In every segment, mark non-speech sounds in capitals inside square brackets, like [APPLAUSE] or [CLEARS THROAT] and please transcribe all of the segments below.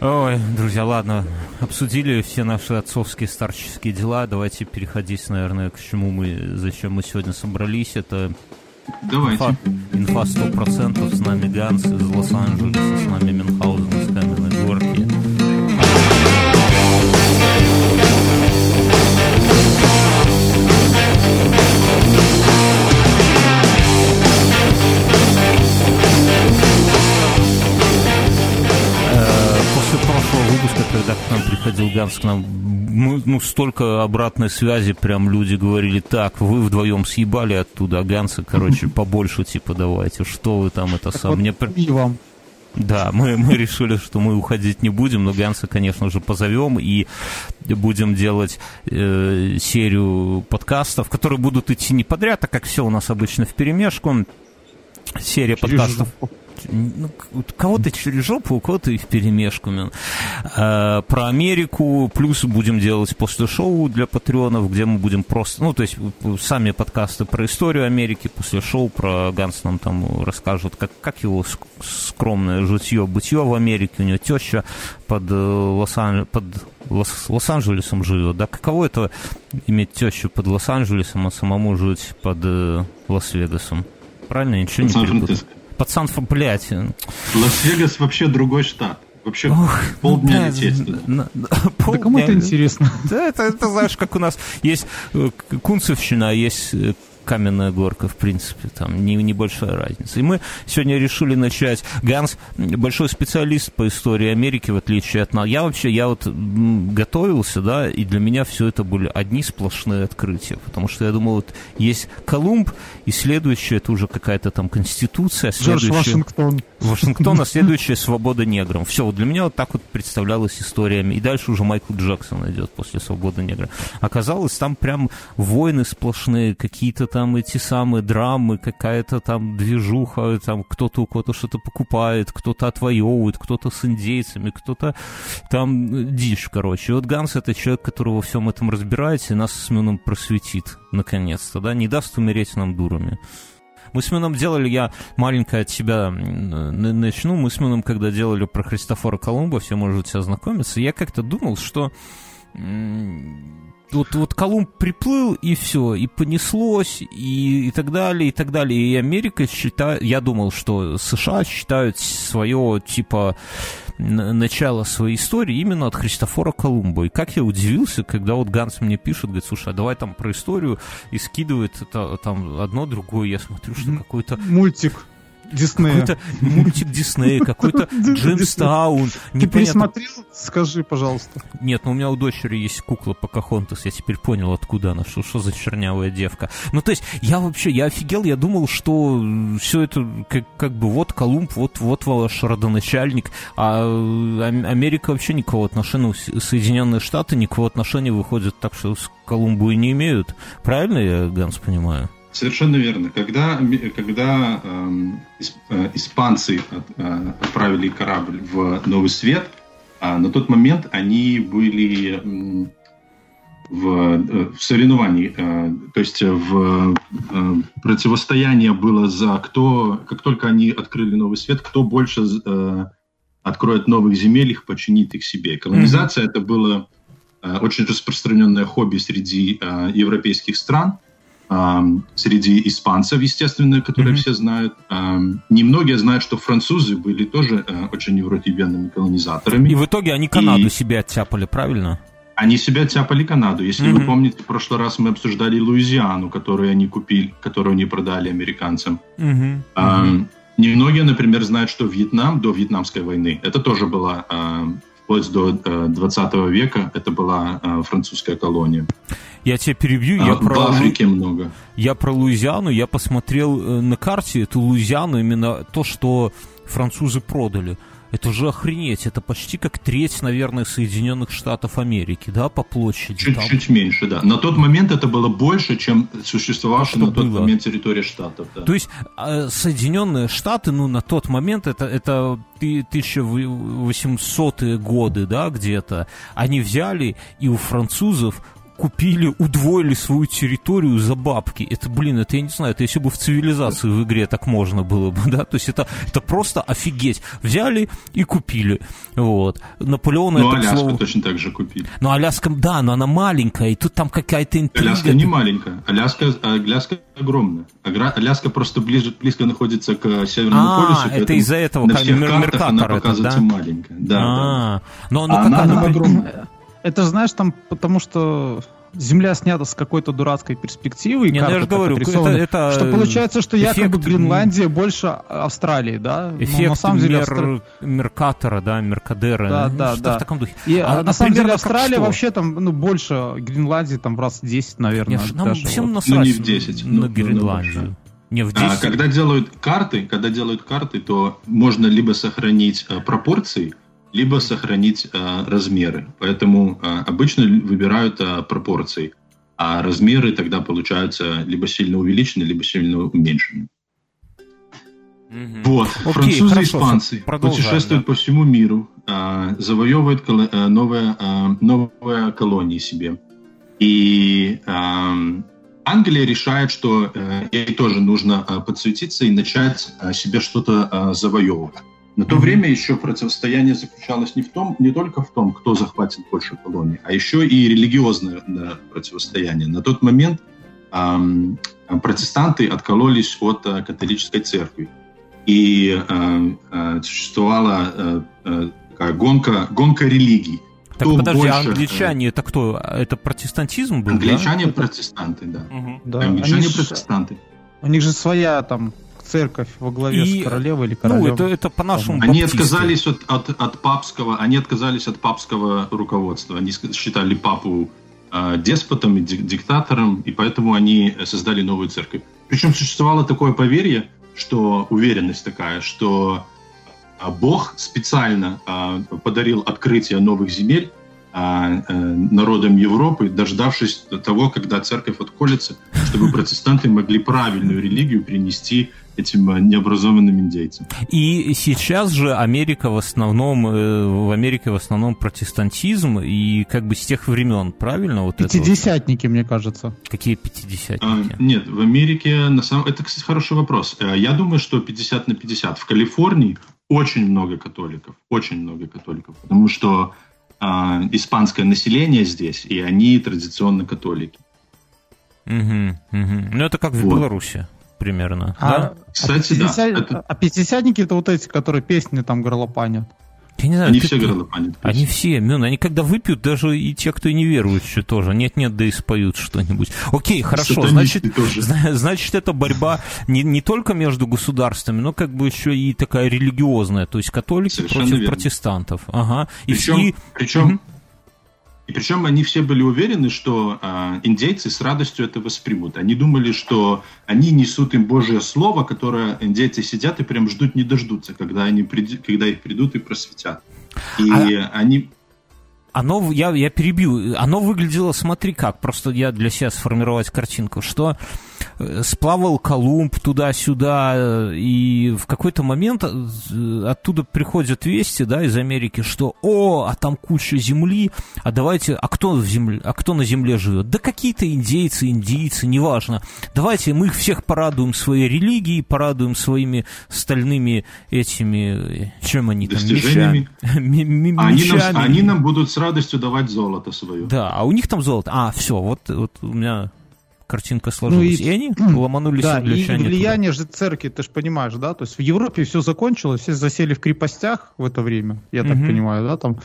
Ой, друзья, ладно, обсудили все наши отцовские старческие дела. Давайте переходить, наверное, к чему мы, зачем мы сегодня собрались. Это Давайте. Инфа, инфа 100%. С нами Ганс из Лос-Анджелеса, с нами Мюнхгаузен из когда к нам приходил Ганс, к нам мы, ну, столько обратной связи, прям люди говорили, так, вы вдвоем съебали оттуда, а Ганса, короче, [LAUGHS] побольше, типа, давайте, что вы там, это сам... Мне... И вам. Да, мы, мы решили, что мы уходить не будем, но Ганса, конечно же, позовем и будем делать э, серию подкастов, которые будут идти не подряд, а как все у нас обычно в перемешку. Серия Через подкастов. Жопу ну, кого-то через жопу, у кого-то и в перемешку. А, про Америку, плюс будем делать после шоу для патреонов, где мы будем просто, ну, то есть сами подкасты про историю Америки, после шоу про Ганс нам там расскажут, как, как его скромное житье-бытие в Америке, у него теща под, э, Лос-Анджелесом под Лос-Анджелесом живет, да, каково это иметь тещу под Лос-Анджелесом, а самому жить под э, Лас-Вегасом? Правильно, ничего не перепутал под сан блядь. Лас-Вегас вообще другой штат. Вообще Ох, полдня да, лететь туда. На, на, полдня. Да кому это интересно? Да, это, это знаешь, как у нас есть э, Кунцевщина, а есть э, каменная горка, в принципе, там не, небольшая разница. И мы сегодня решили начать. Ганс большой специалист по истории Америки, в отличие от нас. Я вообще, я вот готовился, да, и для меня все это были одни сплошные открытия, потому что я думал, вот есть Колумб, и следующее это уже какая-то там конституция, следующее... Джордж Вашингтон. Вашингтон, а [LAUGHS] следующее свобода неграм. Все, вот для меня вот так вот представлялась история. И дальше уже Майкл Джексон идет после свободы негра. Оказалось, там прям войны сплошные, какие-то там там эти самые драмы, какая-то там движуха, там кто-то у кого-то что-то покупает, кто-то отвоевывает, кто-то с индейцами, кто-то там э, дичь, короче. И вот Ганс это человек, который во всем этом разбирается и нас с Мюном просветит, наконец-то, да, не даст умереть нам дурами. Мы с Мюном делали, я маленько от себя начну, мы с Мюном, когда делали про Христофора Колумба, все можете ознакомиться, я как-то думал, что вот, вот Колумб приплыл, и все, и понеслось, и, и так далее, и так далее. И Америка считает, я думал, что США считают свое, типа, начало своей истории именно от Христофора Колумба. И как я удивился, когда вот Ганс мне пишет, говорит, слушай, а давай там про историю, и скидывает это, там одно, другое, я смотрю, что какой-то... Мультик. Диснея. Какой-то мультик Диснея, [LAUGHS] какой-то Джеймстаун. Ты пересмотрел? Скажи, пожалуйста. Нет, ну у меня у дочери есть кукла Покахонтас, я теперь понял, откуда она, что, что за чернявая девка. Ну, то есть, я вообще, я офигел, я думал, что все это как, как бы вот Колумб, вот, вот ваш родоначальник, а Америка вообще никакого отношения, Соединенные Штаты никакого отношения выходит так, что с Колумбу и не имеют. Правильно я, Ганс, понимаю? Совершенно верно. Когда, когда эм, э, испанцы э, отправили корабль в Новый Свет, э, на тот момент они были в, э, в соревновании, э, то есть в противостояние было за кто, как только они открыли Новый Свет, кто больше откроет новых земель, их починит их себе. Колонизация mm-hmm. это было очень распространенное хобби среди европейских стран среди испанцев, естественно, которые mm-hmm. все знают. Немногие знают, что французы были тоже э, очень невротибенными колонизаторами. И в итоге они Канаду и... себе оттяпали, правильно? Они себя оттяпали Канаду. Если mm-hmm. вы помните, в прошлый раз мы обсуждали Луизиану, которую они купили, которую они продали американцам. Mm-hmm. Mm-hmm. Немногие, например, знают, что Вьетнам до Вьетнамской войны, это тоже была вплоть до 20 э, века, это была э, французская колония. Я тебя перебью. Я а, про... В Африке много. Я про Луизиану, я посмотрел э, на карте эту Луизиану, именно то, что французы продали. Это же охренеть, это почти как треть, наверное, Соединенных Штатов Америки, да, по площади. Чуть-чуть меньше, да. На тот момент это было больше, чем существовавшая на тот было. момент территория Штатов. Да. То есть а, Соединенные Штаты, ну, на тот момент, это, это 1800-е годы, да, где-то, они взяли и у французов купили, удвоили свою территорию за бабки. Это, блин, это я не знаю, это если бы в цивилизации в игре так можно было бы, [LAUGHS] да, то есть это, это просто офигеть. Взяли и купили, вот. Наполеона Ну, Аляску слову- точно так же купили. Ну, Аляска, да, но она маленькая, и тут там какая-то интрига. Аляска не маленькая. Аляска, Аляска огромная. Аляска просто ближе, близко находится к Северному А, полюсу. это из-за этого, на всех картах она это, показывается да? маленькая. Да, да. А, но, ну, А она она- на огромная. Это, знаешь, там, потому что Земля снята с какой-то дурацкой перспективы, и Не, ну я же говорю, это- это, что получается, что эффект, якобы Гренландия больше Австралии, да? Но Эффект на самом деле Мер- Австра- Меркатора, да, Меркадера. Да, ну, да, что да. в таком духе. И, А, а, на самом деле Австралия что? вообще там ну, больше Гренландии там в раз 10, наверное. Не, нам даже всем вот. насрать Ну, не в 10, на ну, ну, Гренландию. ну, не в А, 10. когда делают карты, когда делают карты, то можно либо сохранить э, пропорции, либо сохранить э, размеры. Поэтому э, обычно выбирают э, пропорции, а размеры тогда получаются либо сильно увеличены, либо сильно уменьшены. Мгм. Вот, Окей, французы и испанцы путешествуют да. по всему миру, а, завоевывают коло- а, новые, а, новые колонии себе. И ам, Англия решает, что э, ей тоже нужно а, подсуетиться и начать а, себе что-то а, завоевывать. На то время еще противостояние заключалось не в том, не только в том, кто захватит больше колоний, а еще и религиозное да, противостояние. На тот момент ам, протестанты откололись от а, католической церкви и э, э, существовала э, э, такая гонка, гонка религий. Так Кто подожди, а больше, англичане это кто? Это протестантизм был, Англичане Это- протестанты, да. да? Мгм. Да, Англичане они протестанты. у них же своя там церковь во главе И, с королевой или Ну, королем. это, это по-нашему Они баптисты. отказались от, от, от папского, они отказались от папского руководства. Они считали папу э, деспотом и дик- диктатором, и поэтому они создали новую церковь. Причем существовало такое поверье, что уверенность такая, что а, Бог специально а, подарил открытие новых земель а, э, народам Европы, дождавшись до того, когда церковь отколется, чтобы [LAUGHS] протестанты могли правильную религию принести этим а, необразованным индейцам. И сейчас же Америка в основном, э, в Америке в основном протестантизм, и как бы с тех времен, правильно? Вот это вот? Пятидесятники, мне кажется. Какие А, пятидесятники? нет, в Америке на самом это, кстати, хороший вопрос. Э, Я думаю, что 50 на 50. В Калифорнии очень много католиков, очень много католиков, потому что а, испанское население здесь, и они традиционно католики. Мгм, мгм. Ну, это как в Вот. Беларуси примерно, А, да? Кстати, да, пятидесят- это- а пятидесятники это вот эти, которые песни там горлопанят. Я не знаю, Они ты- все ты- горлопанят. Они все, Мюн, они когда выпьют, даже и те, кто и не верует, еще тоже. Нет-нет, да и споют что-нибудь. Окей, хорошо, значит, тоже. зна- значит, это борьба не, не только между государствами, но как бы еще и такая религиозная, то есть католики Совершенно против верно. протестантов. Ага. И, Причем, и- причем, Мгм. И причем они все были уверены, что а, индейцы с радостью это воспримут. Они думали, что они несут им Божье Слово, которое индейцы сидят и прям ждут, не дождутся, когда, они приди- когда их придут и просветят. И А- они... Оно, я, я перебью, оно выглядело, смотри как, просто я для себя сформировать картинку, что э, сплавал Колумб туда-сюда, э, и в какой-то момент э, оттуда приходят вести, да, из Америки, что, о, а там куча земли, а давайте, а кто, в земле, а кто на земле живет? Да какие-то индейцы, индийцы, неважно. Давайте мы их всех порадуем своей религией, порадуем своими стальными этими, э, чем они там, мечами. [LAUGHS] Ми- ми- А они, нам, они нам будут с радостью давать золото свое. Да, а у них там золото. А, все, вот, вот у меня картинка сложилась. Ну и, и- они ломанулись Да, и англичане туда. влияние же церкви, ты же понимаешь, да? То есть в Европе все закончилось, все засели в крепостях в это время, я так Мгм. понимаю, да, там.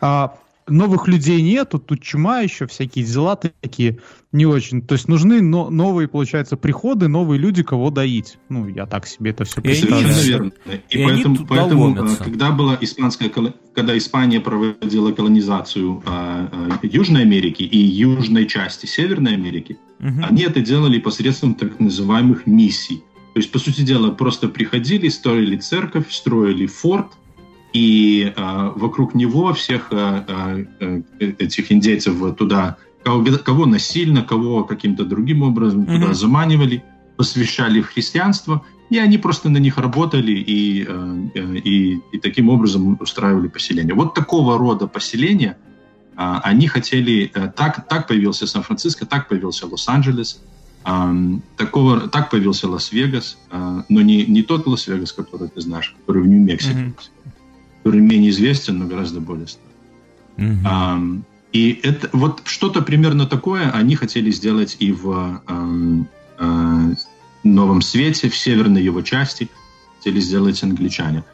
А новых людей нету, тут чума еще, всякие дела такие не очень. То есть нужны но, новые, получается, приходы, новые люди, кого доить. Ну, я так себе это все И они Совершенно верно. И, и поэтому, поэтому э, когда была испанская, когда Испания проводила колонизацию э, э, Южной Америки и южной части Северной Америки, Мгм. они это делали посредством так называемых миссий. То есть, по сути дела, просто приходили, строили церковь, строили форт, и э, вокруг него всех э, э, э, этих индейцев туда, кого, кого насильно, кого каким-то другим образом туда Мгм. заманивали, посвящали в христианство, и они просто на них работали и, э, э, и, и таким образом устраивали поселение. Вот такого рода поселения а, они хотели, э, так, так появился Сан-Франциско, так появился Лос-Анджелес, такого, так появился Лас-Вегас, но не, не тот Лас-Вегас, который ты знаешь, который в Нью-Мексико, mm-hmm. Который менее известен, но гораздо более старый. Mm-hmm. И это вот что-то примерно такое они хотели сделать и в Новом Свете, в северной его части, хотели сделать англичане.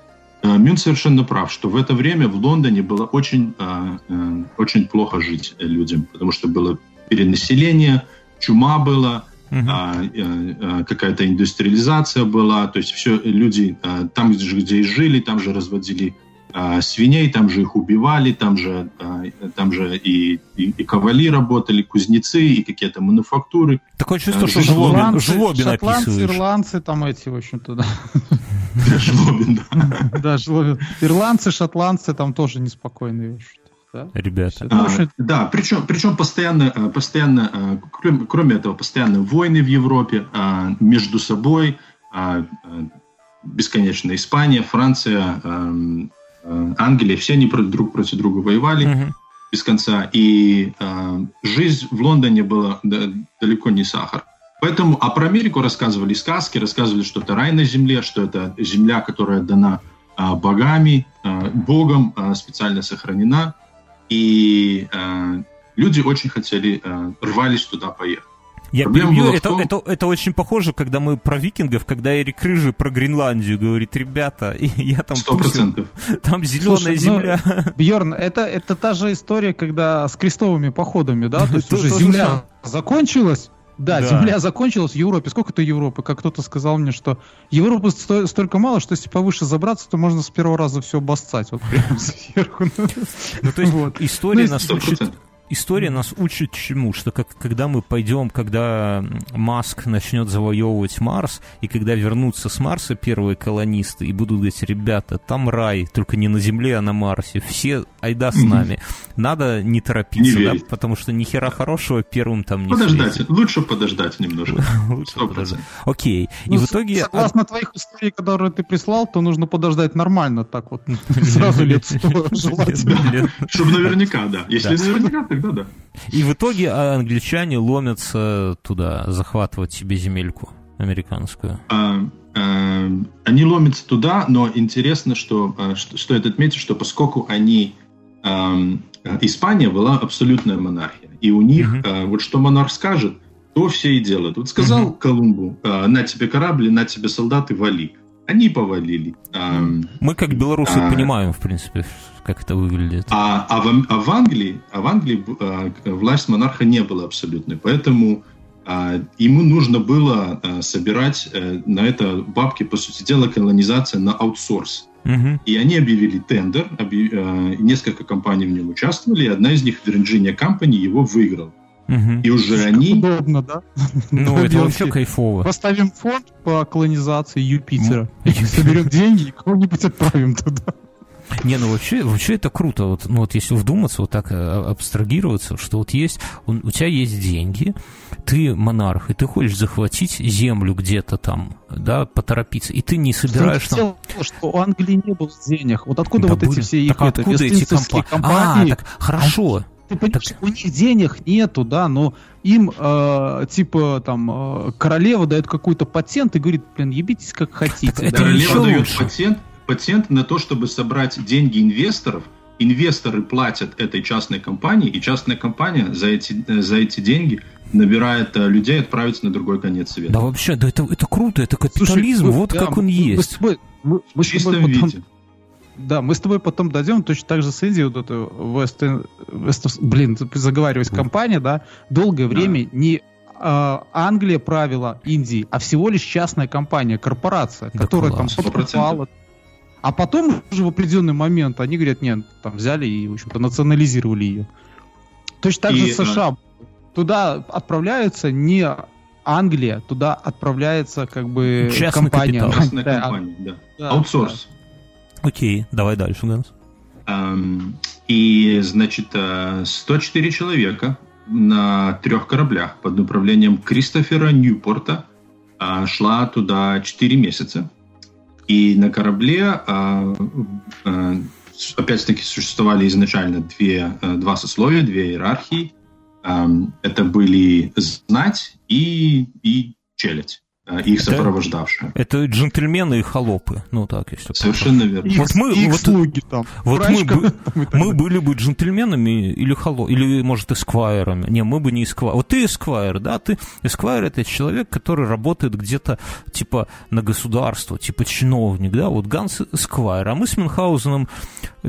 Э, Мюн совершенно прав, что в это время в Лондоне было очень, э, э, очень плохо жить людям, потому что было перенаселение, чума была, uh-huh. какая-то индустриализация была, то есть все люди там, где и жили, там же разводили а, свиней, там же их убивали, там же, а, там же и, и, и ковали работали, кузнецы, и какие-то мануфактуры. Такое чувство, а, что Жлобин, Жлобин Шотландцы, ирландцы там эти, в общем-то, да. [LAUGHS] Жлобин, да. [LAUGHS] Да, Жлобин. Ирландцы, шотландцы там тоже неспокойные. Да? Ребята. А, да, причем, причем постоянно, постоянно кроме, кроме этого, постоянно войны в Европе между собой, бесконечно Испания, Франция, Англия, все они друг против друга воевали uh-huh. без конца, и э, жизнь в Лондоне была да, далеко не сахар. Поэтому, а про Америку рассказывали сказки, рассказывали, что это рай на земле, что это земля, которая дана э, богами, э, Богом э, специально сохранена, и э, люди очень хотели, э, рвались туда поехать. Я перебью, это, том... это, это очень похоже, когда мы про викингов, когда Эрик Рыжий про Гренландию говорит, ребята, [LAUGHS] я там 100%. [LAUGHS] там зеленая Слушай, ну, земля. [LAUGHS] Ну, Бьерн, это, это та же история, когда с крестовыми походами, да, то есть уже земля закончилась, да, да, земля закончилась в Европе. Сколько-то Европы? Как кто-то сказал мне, что Европы сто- столько мало, что если повыше забраться, то можно с первого раза все обоссать. Вот прямо сверху. Ну, то есть вот. история ну, нас учит история нас учит чему? Что как, когда мы пойдем, когда Маск начнет завоевывать Марс, и когда вернутся с Марса первые колонисты и будут говорить, ребята, там рай, только не на Земле, а на Марсе, все айда с нами. Надо не торопиться, не да, потому что ни хера хорошего первым там не Подождать, светит. лучше подождать немножко. [LAUGHS] лучше подождать. Окей, и ну, в итоге... Согласно твоих историй, которые ты прислал, то нужно подождать нормально, так вот, [LAUGHS] сразу [LAUGHS] лет сто желательно. Чтобы наверняка, да. Если наверняка, тогда да. И в итоге англичане ломятся туда, захватывать себе земельку американскую. А, а, они ломятся туда, но интересно, что, а, что стоит отметить, что поскольку они а, Испания была абсолютная монархия, и у них угу. а, вот что монарх скажет, то все и делают. Вот сказал угу. Колумбу, а, на тебе корабли, на тебе солдаты, вали. Они повалили. Мы, как белорусы, а, понимаем, в принципе, как это выглядит. А, а, в, а в Англии, а в Англии а, власть монарха не была абсолютной, поэтому а, ему нужно было а, собирать а, на это бабки, по сути дела, колонизация на аутсорс. Угу. И они объявили тендер, объяв... а, несколько компаний в нем участвовали, и одна из них, Virginia Company, его выиграл. Угу. И уже они... Удобно, да? Ну, это вообще кайфово. Поставим фонд по колонизации Юпитера. Соберем деньги и кого-нибудь отправим туда. Не, ну вообще, вообще это круто. Вот, ну вот если вдуматься, вот так э, абстрагироваться, что вот есть, у, у тебя есть деньги, ты монарх, и ты хочешь захватить землю где-то там, да, поторопиться, и ты не собираешь там... что у Англии не было денег. Вот откуда да вот были. эти все их так откуда эти компа... компании? А, так хорошо. Ты понимаешь, так... у них денег нету, да, но им, э, типа, там, э, королева дает какой-то патент и говорит, блин, ебитесь как хотите. Так это королева дает лучше. патент, патент на то, чтобы собрать деньги инвесторов, инвесторы платят этой частной компании, и частная компания за эти, за эти деньги набирает э, людей отправиться на другой конец света. Да вообще, да это, это круто, это капитализм, Слушай, вот да, как он мы, есть. Мы, мы, мы в чистом потом, виде. Да, мы с тобой потом дойдем точно так же с Индией, вот эту West, West, блин, заговариваюсь, компания, да, долгое да. время не э, Англия правила Индии, а всего лишь частная компания, корпорация, да которая класс. там покупала а потом уже в определенный момент они говорят, нет, там взяли и, в общем-то, национализировали ее. Точно так и, же США. А... Туда отправляются не Англия, туда отправляется как бы Частный компания. Капитал. Частная да. компания, да. да Аутсорс. Да. Окей, давай дальше, Ганс. Um, и, значит, 104 э, человека на трех кораблях под управлением Кристофера Ньюпорта э, шла туда 4 месяца. И на корабле а, опять-таки существовали изначально две, э, два сословия, две иерархии. Эм, это были знать и, и челядь. Э, их это, сопровождавшие. Это джентльмены и холопы, ну так, если Совершенно верно. Вот мы, их вот, слуги там. Вот мы, бы, [LAUGHS] мы были бы джентльменами или холо, или, может, эсквайрами. Не, мы бы не эсквайр. Вот ты эсквайр, да, ты эсквайр это человек, который работает где-то, типа, на государство, типа чиновник, да, вот Ганс эсквайр. А мы с Мюнхгаузеном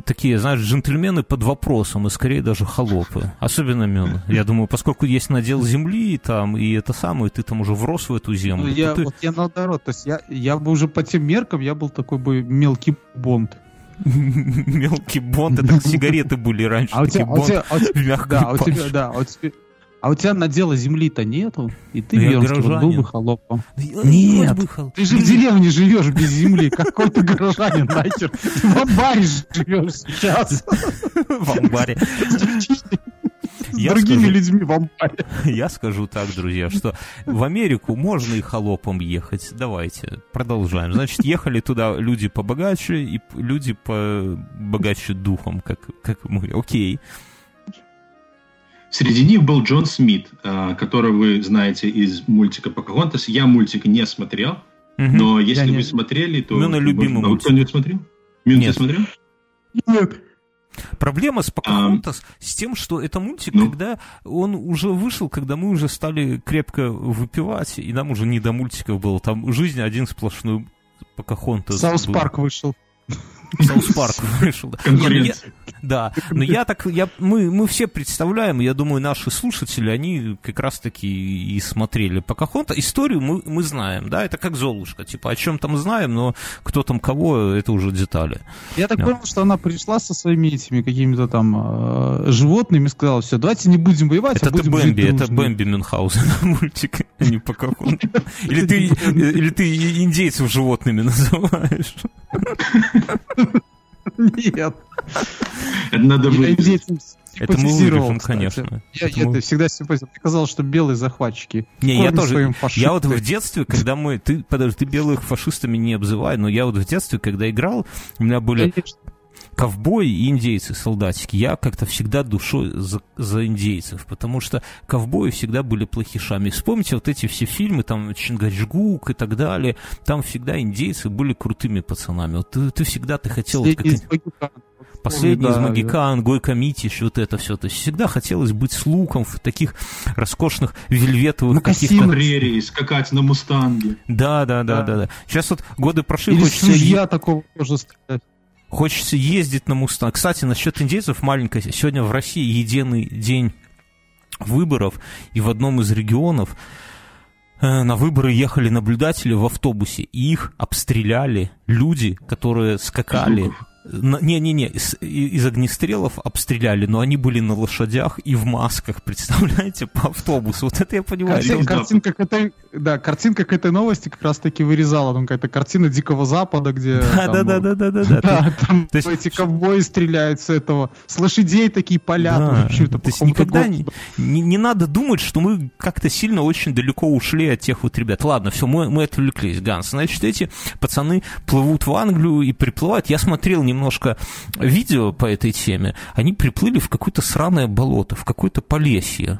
такие, знаешь, джентльмены под вопросом, и скорее даже холопы. Особенно Мюн. Я думаю, поскольку есть надел земли там, и это самое, ты там уже врос в эту землю. Ну, я, ты... вот я наоборот, то есть я, я бы уже по тем меркам, я был такой бы мелкий бонд. [LAUGHS] Мелкий бонд, это [LAUGHS] сигареты были раньше. А у тебя, а у тебя, а у тебя, да, у тебя, да, а у тебя, а у тебя надела земли-то нету, и ты, Вернский, вот был бы холопом. Нет, ты же в деревне живешь без земли. Какой ты горожанин, нахер? В амбаре живешь сейчас. В амбаре. Я другими скажу, людьми в амбаре. Я скажу так, друзья, что в Америку можно и холопом ехать. Давайте, продолжаем. Значит, ехали туда люди побогаче и люди побогаче духом, как, как мы. Окей. Среди них был Джон Смит, а, которого вы знаете из мультика «Покахонтас». Я мультик не смотрел, угу. но если Я вы смотрели, то... Ну, на любимый мультик. А кто-нибудь смотрел? Мин, Нет. ты смотрел? Нет. Проблема с Покахонтас а, с тем, что это мультик, ну? когда он уже вышел, когда мы уже стали крепко выпивать, и нам уже не до мультиков было. Там жизнь один сплошной Покахонтас. South Park вышел. South Park вышел. Да. Не, ну я, да, но я так, я, мы, мы все представляем, я думаю, наши слушатели, они как раз-таки и смотрели Покахонта. Историю мы, мы знаем, да, это как Золушка, типа, о чем там знаем, но кто там кого, это уже детали. Я так да. понял, что она пришла со своими этими какими-то там э, животными, сказала, все, давайте не будем воевать, это а будем Бэмби, жить это Бэмби Мюнхгаузен [LAUGHS] мультик, а [LAUGHS] не Покахонта. [LAUGHS] Или ты, или ты индейцев животными называешь? Нет. Это надо быть. Это мы вырежем, конечно. Я, это, мы... всегда симпатизировал. Мне казалось, что белые захватчики. Не, я тоже. Я вот в детстве, когда мы... Ты, подожди, ты белых фашистами не обзывай, но я вот в детстве, когда играл, у меня были... Конечно ковбои и индейцы, солдатики, я как-то всегда душой за, за индейцев, потому что ковбои всегда были плохишами. Вспомните вот эти все фильмы, там Чингачгук и так далее, там всегда индейцы были крутыми пацанами. Вот ты, ты всегда ты хотел... Последний вот, Последний из Магикан, Гойко Митич, вот это все. То есть всегда хотелось быть с луком в таких роскошных вельветовых каких-то... прерии, скакать на мустанге. Да, да, да, да, да. Сейчас вот годы прошли, Или хочется... я такого тоже сказать. Хочется ездить на Мустанг. Кстати, насчет индейцев маленькая. Сегодня в России единый день выборов, и в одном из регионов э, на выборы ехали наблюдатели в автобусе, и их обстреляли люди, которые скакали. Не-не-не, из, из огнестрелов обстреляли, но они были на лошадях и в масках, [LAUGHS] представляете, по автобусу. Вот это я понимаю. Картин, картинка, к этой, да, картинка к этой новости как раз-таки вырезала. Там какая-то картина Дикого Запада, где... Да-да-да-да-да. [LAUGHS] Да, там то есть... эти ковбои стреляют с этого. С лошадей такие поля. Да. то есть никогда не, не, не надо думать, что мы как-то сильно очень далеко ушли от тех вот ребят. Ладно, все, мы, мы отвлеклись, Ганс. Значит, эти пацаны плывут в Англию и приплывают. Я смотрел не немножко видео по этой теме, они приплыли в какое-то сраное болото, в какое-то полесье.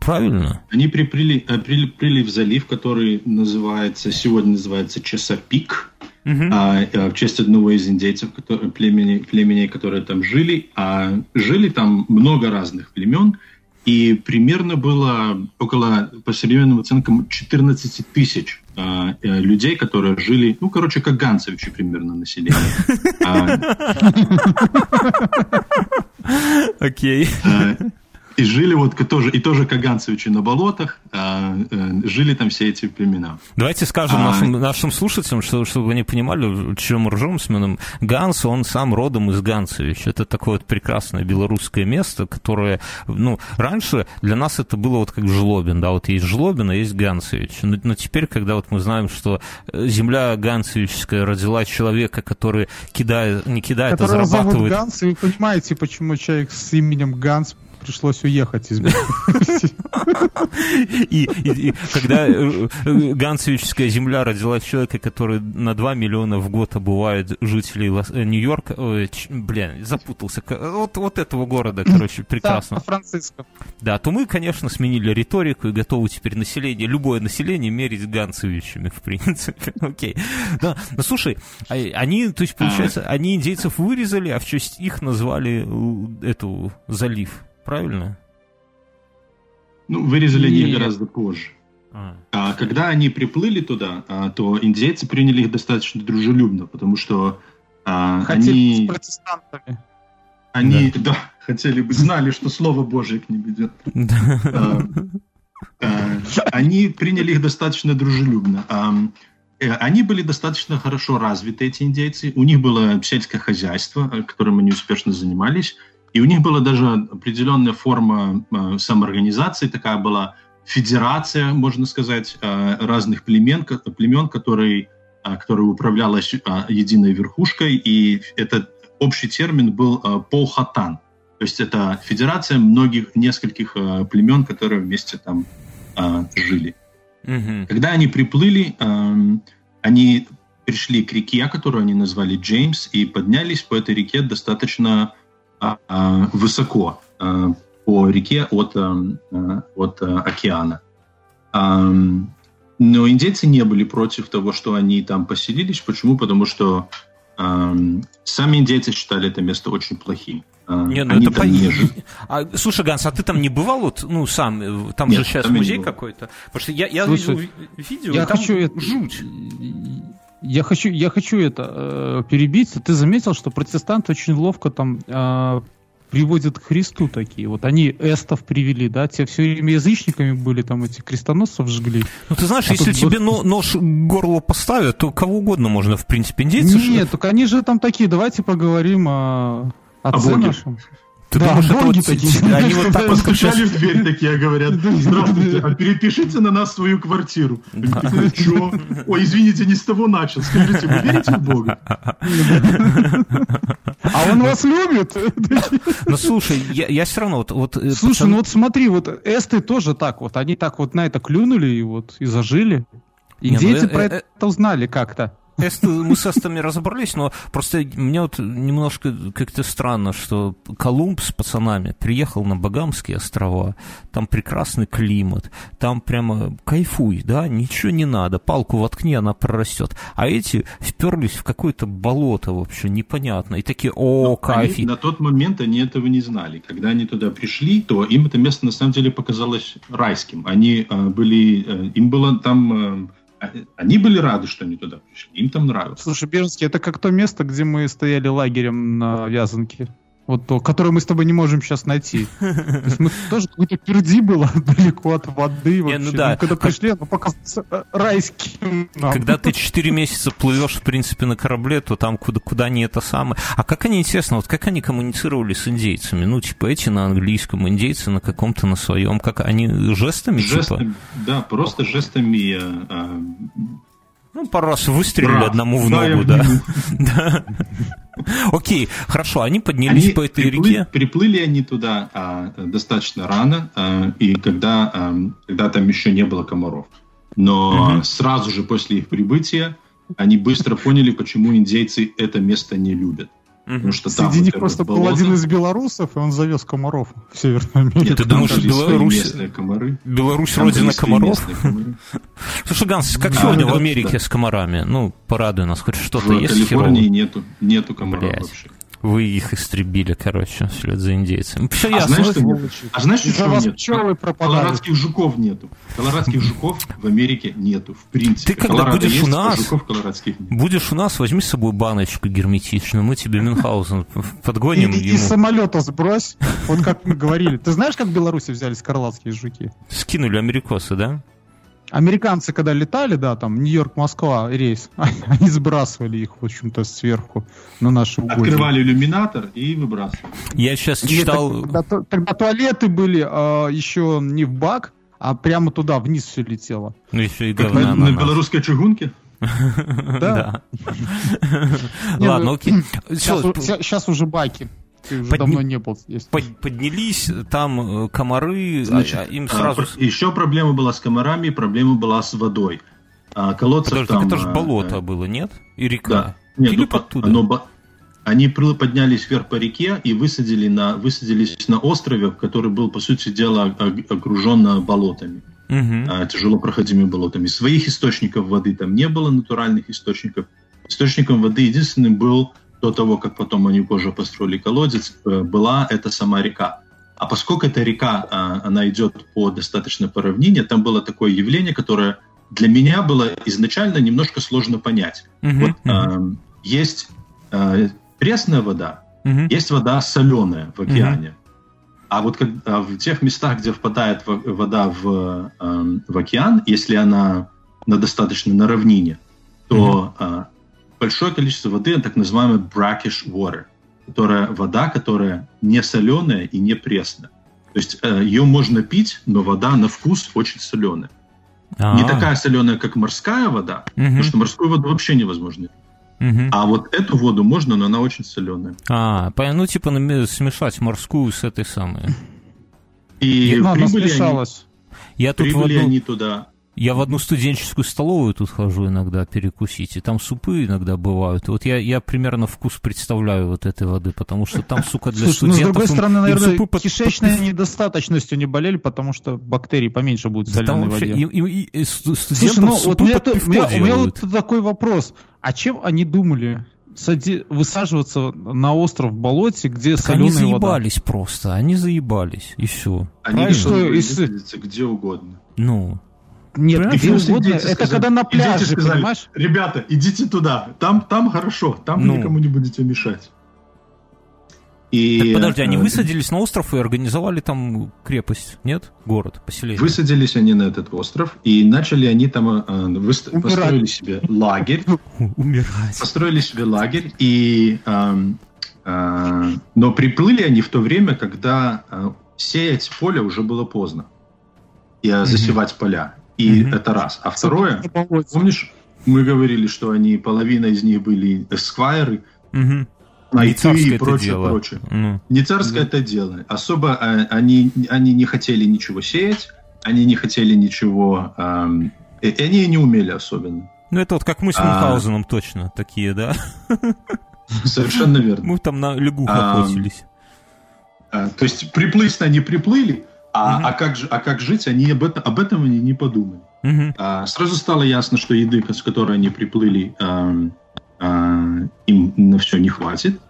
Правильно? Они приплыли, э, приплыли в залив, который называется, сегодня называется Часопик, uh-huh. а, в честь одного из индейцев который, племени, племени, которые там жили. А жили там много разных племен, и примерно было около, по современным оценкам, 14 тысяч э, людей, которые жили, ну, короче, как ганцевичи примерно население. [LAUGHS] А, Окей. А, и жили вот тоже, и тоже каганцевичи на болотах, а, э, жили там все эти племена. Давайте скажем а... нашим, нашим слушателям, что, чтобы они понимали, чем мы ржем с Мином. Ганс, он сам родом из Ганцевич. Это такое вот прекрасное белорусское место, которое, ну, раньше для нас это было вот как Жлобин, да, вот есть Жлобин, а есть Ганцевич. Но, но теперь, когда вот мы знаем, что земля Ганцевичская родила человека, который кидает, не кидает, а зарабатывает... Зовут Ганс, и вы понимаете, почему человек с именем Ганс пришлось уехать из И, и, и когда э, э, Ганцевическая земля родила человека, который на 2 миллиона в год обувает жителей э, Нью-Йорка, блин, запутался, вот, вот этого города, короче, прекрасно. Франциско. Да, то мы, конечно, сменили риторику и готовы теперь население, любое население мерить Ганцевичами, в принципе. [LAUGHS] Окей. Да, ну слушай, а- они, то есть, получается, они индейцев вырезали, а в честь их назвали эту залив, правильно? Ну, вырезали они Нет. гораздо позже. А. А когда они приплыли туда, а, то индейцы приняли их достаточно дружелюбно, потому что а, Хотели они, с протестантами. они да. хотели бы, знали, что Слово Божие к ним идет. Да. А, а, Они приняли их достаточно дружелюбно. А, э, Они были достаточно хорошо развиты, эти индейцы. У них было сельское хозяйство, которым они успешно занимались. И у них была даже определенная форма э, самоорганизации, такая была федерация, можно сказать, э, разных племен, племен, которые, э, которая управлялась единой верхушкой. И этот общий термин был полхатан. То есть это федерация многих, нескольких племен, которые вместе там жили. Мгм. Когда они приплыли, они пришли к реке, которую они назвали Джеймс, и поднялись по этой реке достаточно высоко а, по реке от, а, от а, океана. Но индейцы не были против того, что они там поселились. Почему? Потому что ам, сами индейцы считали это место очень плохим. А, Не, ну они это там не жили. [LAUGHS] А, слушай, Ганс, а ты там не бывал, вот, ну, сам, э, там Нет, же сейчас там музей какой-то. Потому что я, я Слушай, видел ви- видео, Я и там хочу это... жуть. Я хочу, я хочу это э, перебить. Ты заметил, что протестанты очень ловко там э, приводят к Христу такие. Вот они эстов привели, да, те все время язычниками были, там эти крестоносцев жгли. Ну, ты знаешь, А если тут тебе но- нож к горлу поставят, то кого угодно можно, в принципе, индейцы. Нет, только они же там такие, давайте поговорим о отце Боге. нашем. Ты Да, думаешь, это вот такие. они вот так вот сейчас... Постучали в дверь такие, говорят, здравствуйте, а перепишите на нас свою квартиру. Чё? Ой, извините, не с того начал. Скажите, вы верите в Бога? А он вас любит? Ну, слушай, я, я все равно вот... вот э, Слушай, ну вот смотри, вот эсты тоже так вот, они так вот на это клюнули и вот и зажили. Не, ну, э- про э- это узнали как-то. Эсты- мы с эстами разобрались, но просто мне вот немножко как-то странно, что Колумб с пацанами приехал на Багамские острова, там прекрасный климат, там прямо кайфуй, да, ничего не надо, палку воткни, она прорастет. А эти вперлись в какое-то болото вообще непонятно, и такие, о, кайф. Они- на тот момент они этого не знали. Когда они туда пришли, то им это место на самом деле показалось райским. Они э, были, э, им было там, э, они были рады, что они туда пришли. Им там нравилось. Слушай, Бернский, это как то место, где мы стояли лагерем на Вязанке. Вот то, которое мы с тобой не можем сейчас найти. [LAUGHS] То есть мы тоже какой-то перди было [LAUGHS] далеко от воды вообще. ну да. Мы когда Как- пришли, оно показалось э, райским. нам. Когда ты 4 месяца плывешь, в принципе, на корабле, то там куда, куда не это самое. А как они, интересно, вот как они коммуницировали с индейцами? Ну, типа, эти на английском, индейцы на каком-то на своем. Как они жестами, типа? Жестами, да, просто жестами э, Ну, пару раз выстрелили одному в ногу, [LAUGHS] да. Окей, хорошо, они поднялись по этой приплы- реке. приплыли они туда а, достаточно рано, а, и когда, а, когда там еще не было комаров. Но сразу же после их прибытия они быстро поняли, почему индейцы это место не любят. Потому что там, Среди них просто был один из белорусов, и он завез комаров в Северную Америку. Нет, Ты думаешь, свои Беларусь- местные комары. Беларусь Там родина комаров. [LAUGHS] Слушай, Ганс, как Да, сегодня в Америке да. с комарами? Ну, порадуй нас, хоть что-то В есть Калифорнии херово? нету, нету комаров вообще. Вы их истребили, короче, вслед за индейцами. Все А ясно. знаешь, что. А знаешь, что нет? пчелы пропадают. Колорадских жуков нету. Колорадских жуков в Америке нету, в принципе. Ты когда Колорадо будешь есть, у нас- а жуков колорадских нет. Будешь у нас, возьми с собой баночку герметичную, мы тебе Мюнхгаузен И, подгоним и- из ему. самолета сбрось. Вот как мы говорили. Ты знаешь, как в Беларуси взялись карлатские жуки? Скинули америкосы, да? Американцы, когда летали, да, там, Нью-Йорк-Москва рейс, [LAUGHS] они сбрасывали их, в общем-то, сверху на наши угодья. Открывали иллюминатор и выбрасывали. Я сейчас Нет, читал... Тогда, тогда туалеты были а, еще не в бак, а прямо туда, вниз все летело. Ну, еще и говна на, на на белорусской чугунке? [LAUGHS] Да. Ладно, ну, окей. [CLEARS THROAT] Сейчас, уже баки. Ты уже Подни- давно не был здесь. Под- поднялись, там э, комары, Значит, а- а им а, сразу... пр- еще проблема была с комарами, проблема была с водой. А, колодцев Подожди, там... так это же а, болото э, было, нет? И река. Да. Нет, Или ну, оттуда? оно они поднялись вверх по реке и высадили на, высадились на острове, который был, по сути дела, окружен болотами, Мгм. а, тяжело проходимыми болотами. Своих источников воды там не было, натуральных источников. Источником воды единственным был, до того, как потом они позже построили колодец, э, была эта сама река. А поскольку эта река, а, она идет по достаточно по равнине, там было такое явление, которое для меня было изначально немножко сложно понять. Мгм. Вот Мгм. эм, есть э, пресная вода, Мгм. есть вода соленая в океане. А вот как- а в тех местах, где впадает во- вода в, эм, в океан, если она на достаточно на равнине, то э, большое количество воды, так называемая brackish water, которая вода, которая не соленая и не пресная. То есть э, ее можно пить, но вода на вкус очень соленая. Не А, такая соленая, как морская вода, мгм. потому что морскую воду вообще невозможно. Мгм. А вот эту воду можно, но она очень соленая. А, ну типа смешать морскую с этой самой. И Ну, она прибыли, они, смешалась. Я тут в прибыли одну, они туда. Я в одну студенческую столовую тут хожу иногда перекусить, и там супы иногда бывают. И Вот я, я примерно вкус представляю вот этой воды, потому что там, сука, для Слушай, ну, с студентов... другой им- стороны, им наверное, супы под- кишечной под- недостаточностью не болели, потому что бактерий поменьше будет в Да там соленой вообще воде. им- им- и- и сту- Слушай, студентов ну вот супы у меня, пивко у меня- у меня вот такой вопрос. А чем они думали? Сади- высаживаться на остров в болоте, где Так они соленая вода? заебались просто, они заебались, и все. Они Правильно? что, высадиться где угодно. Ну, Нет, Понимаешь, где угодно. дети Это сказали- когда на пляже, сказали, понимаешь? Ребята, идите туда. Там, там хорошо. Там Ну. никому не будете мешать. И, так подожди, они э, высадились на остров и организовали там крепость, нет? Город, поселение. Высадились они на этот остров, и начали они там э, выст- Умирать. построили себе лагерь, [LAUGHS] Умирать. построили себе лагерь, и, эм, э, но приплыли они в то время, когда э, сеять поле уже было поздно, и э, засевать поля. И Мгм. это раз. А второе, помнишь, мы говорили, что они половина из них были эсквайры, а Не и прочее, дело. прочее. Ну, Не царское это дело. Особо э, они, они не хотели ничего сеять, они не хотели ничего... эм, и и они и не умели особенно. Ну, это вот как мы с А. Мюнхгаузеном точно такие, да? Совершенно верно. [LAUGHS] Мы там на лягух А, охотились. А, То есть приплыть они приплыли, а, Мгм. а, как, а как жить, они об этом, об этом они не подумали. Мгм. А, Сразу стало ясно, что еды, с которой они приплыли, эм, а, им на все не хватит.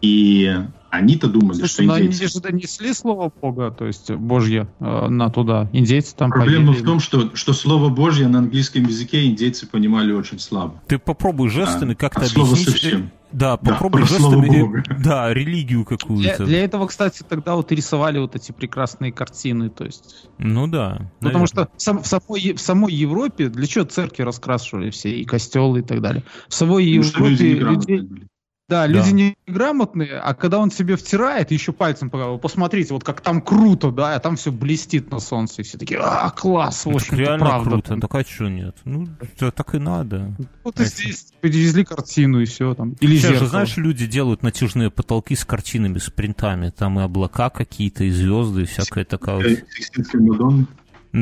И они-то думали, Слушай, что ну они индейцы... же донесли слово Бога, то есть Божье, э, на туда. Индейцы там Проблема поверили. в том, что, что слово Божье на английском языке индейцы понимали очень слабо. Ты попробуй жестами А, как-то слова объяснить. совсем. Да, Да, попробуй про слово жестами. э. Да, религию Для, какую-то. для этого, кстати, тогда вот и рисовали вот эти прекрасные картины, то есть... Ну да. Потому наверное. что в, сам- в самой, в самой Европе, для чего церкви раскрашивали все, и костелы и так далее? В самой Потому люди Европе людей-. Да, люди неграмотные, а когда он себе втирает, еще пальцем показывает, посмотрите, вот как там круто, да, а там все блестит на солнце, и все такие, а, класс, в Ну, общем реально правда. круто. Так а что нет? Ну, да, так и надо. Вот и здесь привезли картину, и все там. Или Сейчас же, зеркало. знаешь, люди делают натяжные потолки с картинами, с принтами. Там и облака какие-то, и звезды, и всякая такая вот.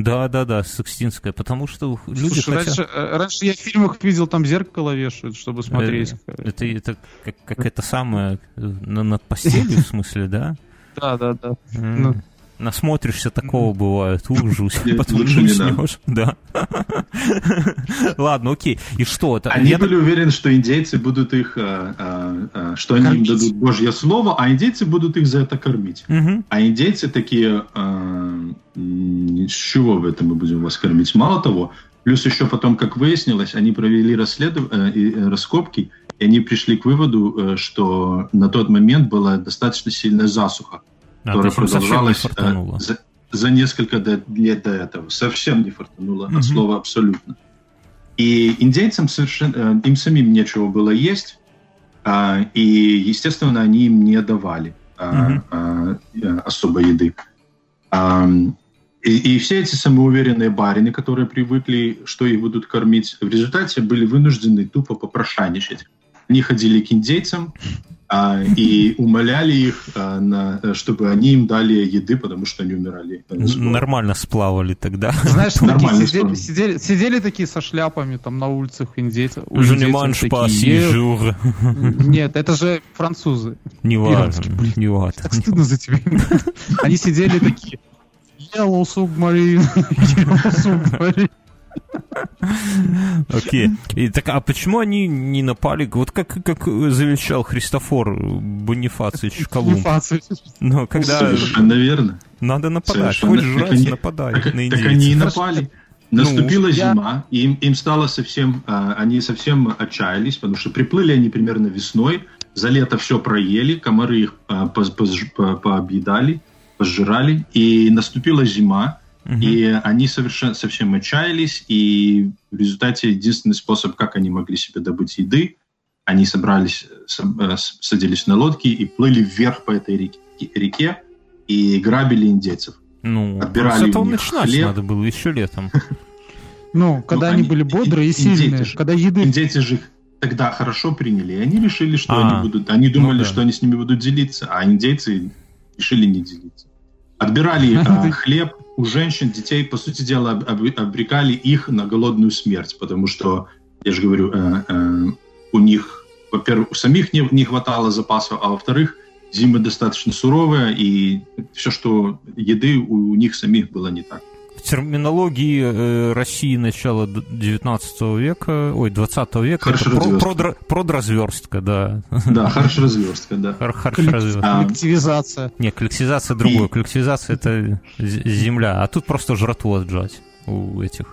Э. Да, да, да, Секстинская. Потому что люди Слушай, хотят... раньше, э, раньше я в фильмах видел, там зеркало вешают, чтобы смотреть. Это, это как, как это самое э, на- над постелью, в смысле, да? [LAUGHS] Да, да, да. Насмотришься, такого бывает, ужас, потом лучше уснешь. Да. Ладно, окей. И что это? Они были уверены, что индейцы будут их, э, э, э, что они им дадут Божье слово, а индейцы будут их за это кормить. А индейцы такие, с чего в этом мы будем вас кормить? Мало того, плюс еще потом, как выяснилось, они провели раскопки, и они пришли к выводу, что на тот момент была достаточно сильная засуха, которая не продолжалась э, фартануло. за, за несколько лет до этого. Совсем не фартануло, Мгм. от слова абсолютно. И индейцам совершенно, э, им самим нечего было есть, а, и, естественно, они им не давали а, Мгм. а, э, особо еды. А, И, и все эти самоуверенные барины, которые привыкли, что их будут кормить, в результате были вынуждены тупо попрошайничать. Они ходили к индейцам а, и умоляли их, а, чтобы они им дали еды, потому что они умирали. Нормально сплавали тогда. Знаешь, [LAUGHS] Нормально сидели, сидели, сидели такие со шляпами там на улицах индейцев. Нет, это же французы. Не важно, не важно. Так стыдно за тебя. Они сидели такие, Yellow Submarine, Yellow Submarine. Окей. И так, а почему они не напали? Вот как, как завещал Христофор Бонифацич Колумб. Но когда... Совершенно верно. Надо нападать. Совершенно. Хочешь жрать, они, нападай так, на Так они и напали. Наступила ну, зима, и им, им стало совсем, а, они совсем отчаялись, потому что приплыли они примерно весной, за лето все проели, комары их а, по, по, по, пообъедали, пожирали, и наступила зима, Угу. И они совершенно совсем отчаялись, и в результате единственный способ, как они могли себе добыть еды, они собрались, э, садились на лодки и плыли вверх по этой реке, реке и грабили индейцев. Ну, Отбирали этого начинать хлеб. надо было еще летом. [LAUGHS] Ну, когда они были бодрые и сильные, когда еды... Индейцы же тогда хорошо приняли, и они решили, что они а, будут... Они думали, ну что они с ними будут делиться, а индейцы решили не делиться. Отбирали [LAUGHS] хлеб, у женщин, детей, по сути дела, обрекали их на голодную смерть, потому что, я же говорю, э, э, у них, во-первых, у самих не, не хватало запасов, а во-вторых, зимы достаточно суровые, и все, что еды у, у них самих было не так терминологии э, России начала 19 века, ой, 20 века, хорошо это про, про, продразверстка, да. Да, хорошо разверстка, да. Коллективизация. Не, коллективизация другое. Коллективизация это земля, а тут просто жратву отжать у этих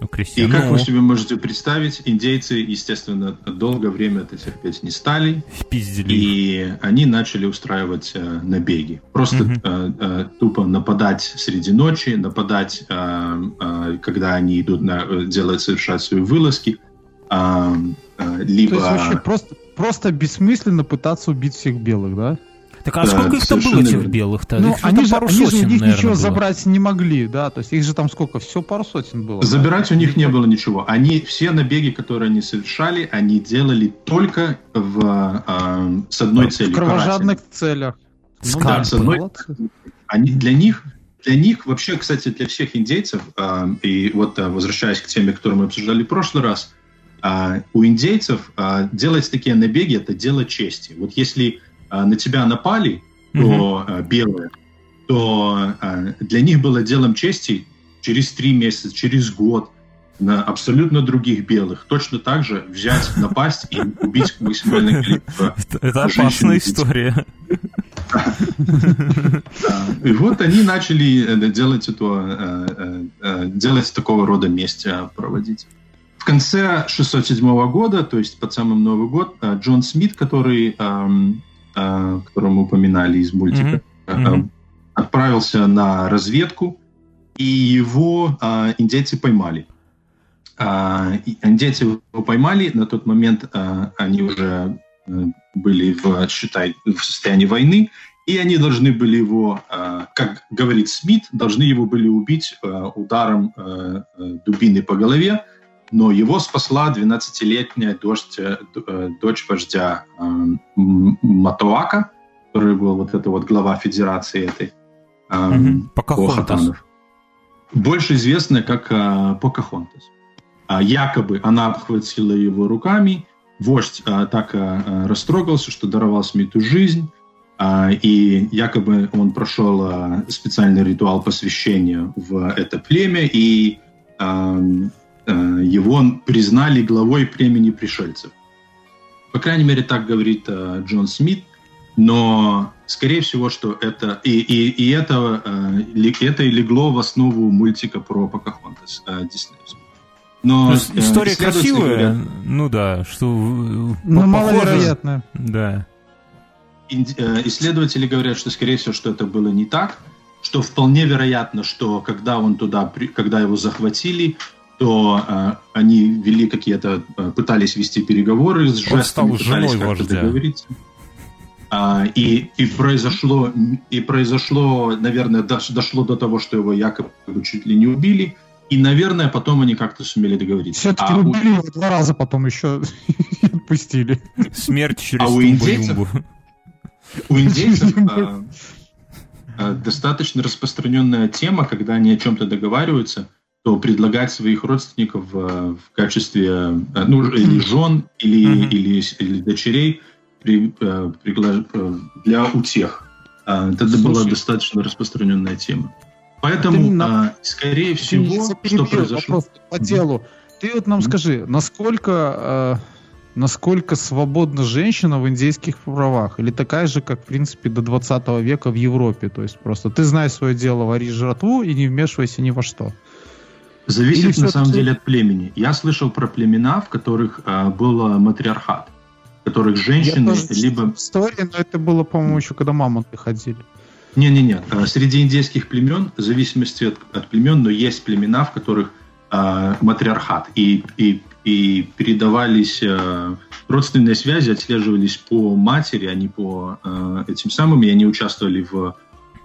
у крестьян. И как ну, вы себе можете представить, индейцы, естественно, долгое время это терпеть не стали. Впиздили. И они начали устраивать э, набеги. Просто угу. э, э, тупо нападать среди ночи, нападать, э, э, когда они идут на, э, делать, совершать свои вылазки. Э, э, либо... То есть вообще просто, просто бессмысленно пытаться убить всех белых, да? Так а да, сколько их там было, этих белых-то? Ну, они, же, они сотен, же у них ничего было. забрать не могли, да, то есть их же там сколько, все пару сотен было. Забирать да? у них не было ничего. Они, все набеги, которые они совершали, они делали только в, э, с одной целью. В кровожадных каратель. целях. Ну, да, с одной, они, для них для них, вообще, кстати, для всех индейцев, э, и вот э, возвращаясь к теме, которую мы обсуждали в прошлый раз, э, у индейцев э, делать такие набеги – это дело чести. Вот если на тебя напали, то mm белые, то а, для них было делом чести через три месяца, через год на абсолютно других белых точно так же взять, напасть и убить максимальное [LAUGHS] количество Это опасная история. И вот они начали э, делать это, делать такого рода месть проводить. В конце 607 года, то есть под самым Новый год, Джон Смит, который Э, которого мы упоминали из мультика, mm-hmm. отправился на разведку, и его э, индейцы поймали. Индейцы его поймали, на тот момент они уже были в, считай, в состоянии войны, и они должны были его, как говорит Смит, должны его были убить ударом дубины по голове, но его спасла 12-летняя дочь, э, э, дочь вождя э, Матуака, который был вот это вот глава федерации этой. Угу. Покахонтас. Больше известная как Покахонтас. А, якобы она обхватила его руками, вождь так растрогался, что даровал Смиту жизнь, и якобы он прошел специальный ритуал посвящения в это племя, и а, Э, его признали главой племени пришельцев. По крайней мере, так говорит э, Джон Смит, но скорее всего, что это и, и, и это, э, это и легло в основу мультика про Покахонтас диснеевского. Но история красивая, говорят, ну да, что ну, маловероятно. Да. Исследователи говорят, что скорее всего, что это было не так, что вполне вероятно, что когда он туда, когда его захватили, то э, они вели какие-то, э, пытались вести переговоры с жестами, пытались как-то договориться. А, и, и произошло, и произошло, наверное, дошло до того, что его якобы чуть ли не убили. И, наверное, потом они как-то сумели договориться. Все-таки А у- убили его два раза потом еще [LAUGHS] отпустили. Смерть через А у индейцев? У индейцев [LAUGHS] а, а, достаточно распространенная тема, когда они о чем-то договариваются, то предлагать своих родственников а, в качестве а, ну, или жен, или, Мгм. или, или дочерей при- а, пригла- для утех. А, Это была Слушай. достаточно распространенная тема. Поэтому, на- а, скорее всего, что произошло... вопрос по делу. Ты вот нам Мгм. скажи, насколько, э, насколько свободна женщина в индейских правах? Или такая же, как, в принципе, до 20 века в Европе? То есть просто ты знаешь свое дело, вари жратву и не вмешивайся ни во что. Зависит Или на самом деле от племени. Я слышал про племена, в которых а, был а, матриархат, в которых женщины Я либо... История, но это было, по-моему, еще когда мамонты ходили. Не-не-не, а, среди индейских племен, в зависимости от, от племен, но есть племена, в которых а, матриархат, и, и, и передавались а, родственные связи, отслеживались по матери, а не по а, этим самым, и они участвовали в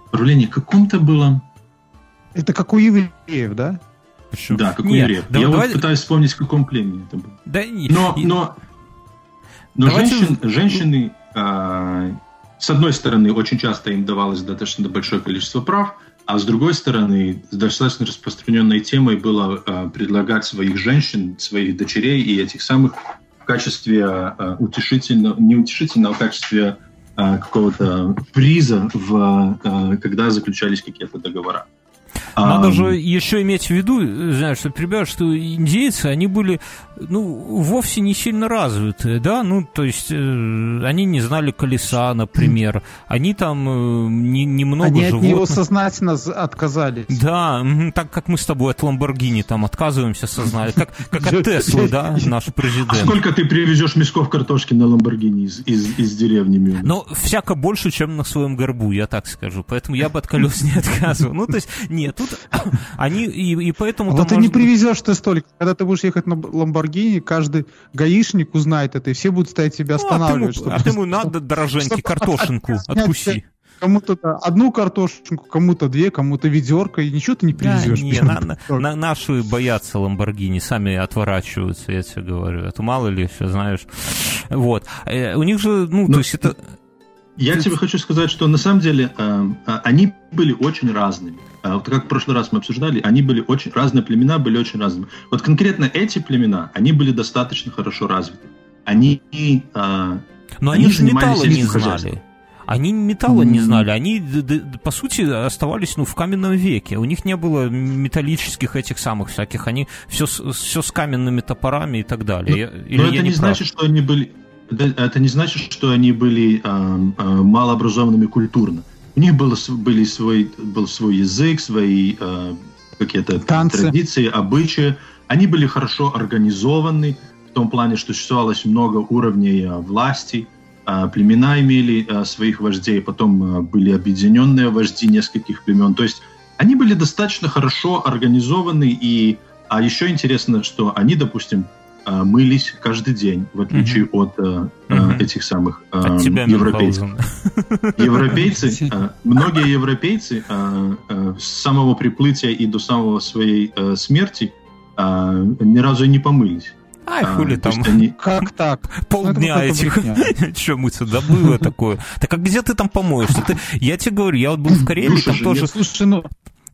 управлении. Каком-то было... Это как у евреев, да? Почему? Да, как у Не, евреев. да- Я давай- вот пытаюсь вспомнить, в каком племени это было. Да, не- Но, но, но Давайте- женщин- женщины, а, с одной стороны, очень часто им давалось достаточно большое количество прав, а с другой стороны, достаточно распространенной темой было а, предлагать своих женщин, своих дочерей и этих самых в качестве а, утешительного, не утешительного, а в качестве а, какого-то приза, в, а, когда заключались какие-то договора. Надо А, же еще иметь в виду, знаешь, что, ребят, что индейцы, они были, ну, вовсе не сильно развитые, да, ну, то есть, э, они не знали колеса, например, они там э, не- немного Они от животных. него сознательно отказались. Да, так как мы с тобой от Ламборгини там отказываемся сознали, как, как от Теслы, да, наш а президент. сколько ты привезешь мисков картошки на Ламборгини из, из, из деревни Мюна? Но всяко больше, чем на своем горбу, я так скажу. Поэтому я бы от колес не отказывал. Ну, то есть, нет, тут [LAUGHS] они, и, и поэтому... А вот ты не может привезешь ты столько. Когда ты будешь ехать на Ламборгини, каждый гаишник узнает это, и все будут стоять тебя Ну, а ты ему- останавливать. а ты ему надо, дороженьки, картошинку [LAUGHS] откуси. Кому-то да, одну картошечку, кому-то две, кому-то ведерко, и ничего ты не Да, привезешь. не, на- на- на- наши боятся Ламборгини, сами отворачиваются, я тебе говорю. Это мало ли еще, знаешь. Вот. Э, У них же, ну, Ну, то есть это... Я тебе хочу сказать, что на самом деле э, э, они были очень разными. Э, Вот как в прошлый раз мы обсуждали, они были очень разные племена были очень разными. Вот конкретно эти племена, они были достаточно хорошо развиты. Они э, Но они, Они же металла не знали. Они металла не М. знали, они, по сути, оставались ну, в каменном веке. У них не было металлических этих самых всяких, они все, все с каменными топорами и так далее. Я- Или но это не прав? значит, что они были. Это, это не значит, что они были э, э, малообразованными культурно. У них было, были свой, был свой язык, свои э, какие-то Танцы. традиции, обычаи. Они были хорошо организованы в том плане, что существовалось много уровней э, власти. Э, племена имели э, своих вождей, потом э, были объединенные вожди нескольких племен. То есть они были достаточно хорошо организованы. И, а еще интересно, что они, допустим, мылись каждый день, в отличие от э, э, этих самых э, От тебя, европейцев. Европейцы, э, многие европейцы э, э, с самого приплытия и до самого своей э, смерти э, ни разу и не помылись. Ай, А, хули там, они- Как так? полдня этих. [LAUGHS] Че мыться, да было такое. Так а где ты там помоешься? Ты- я тебе говорю, я вот был в Карелии, там же тоже. Слушай, ну,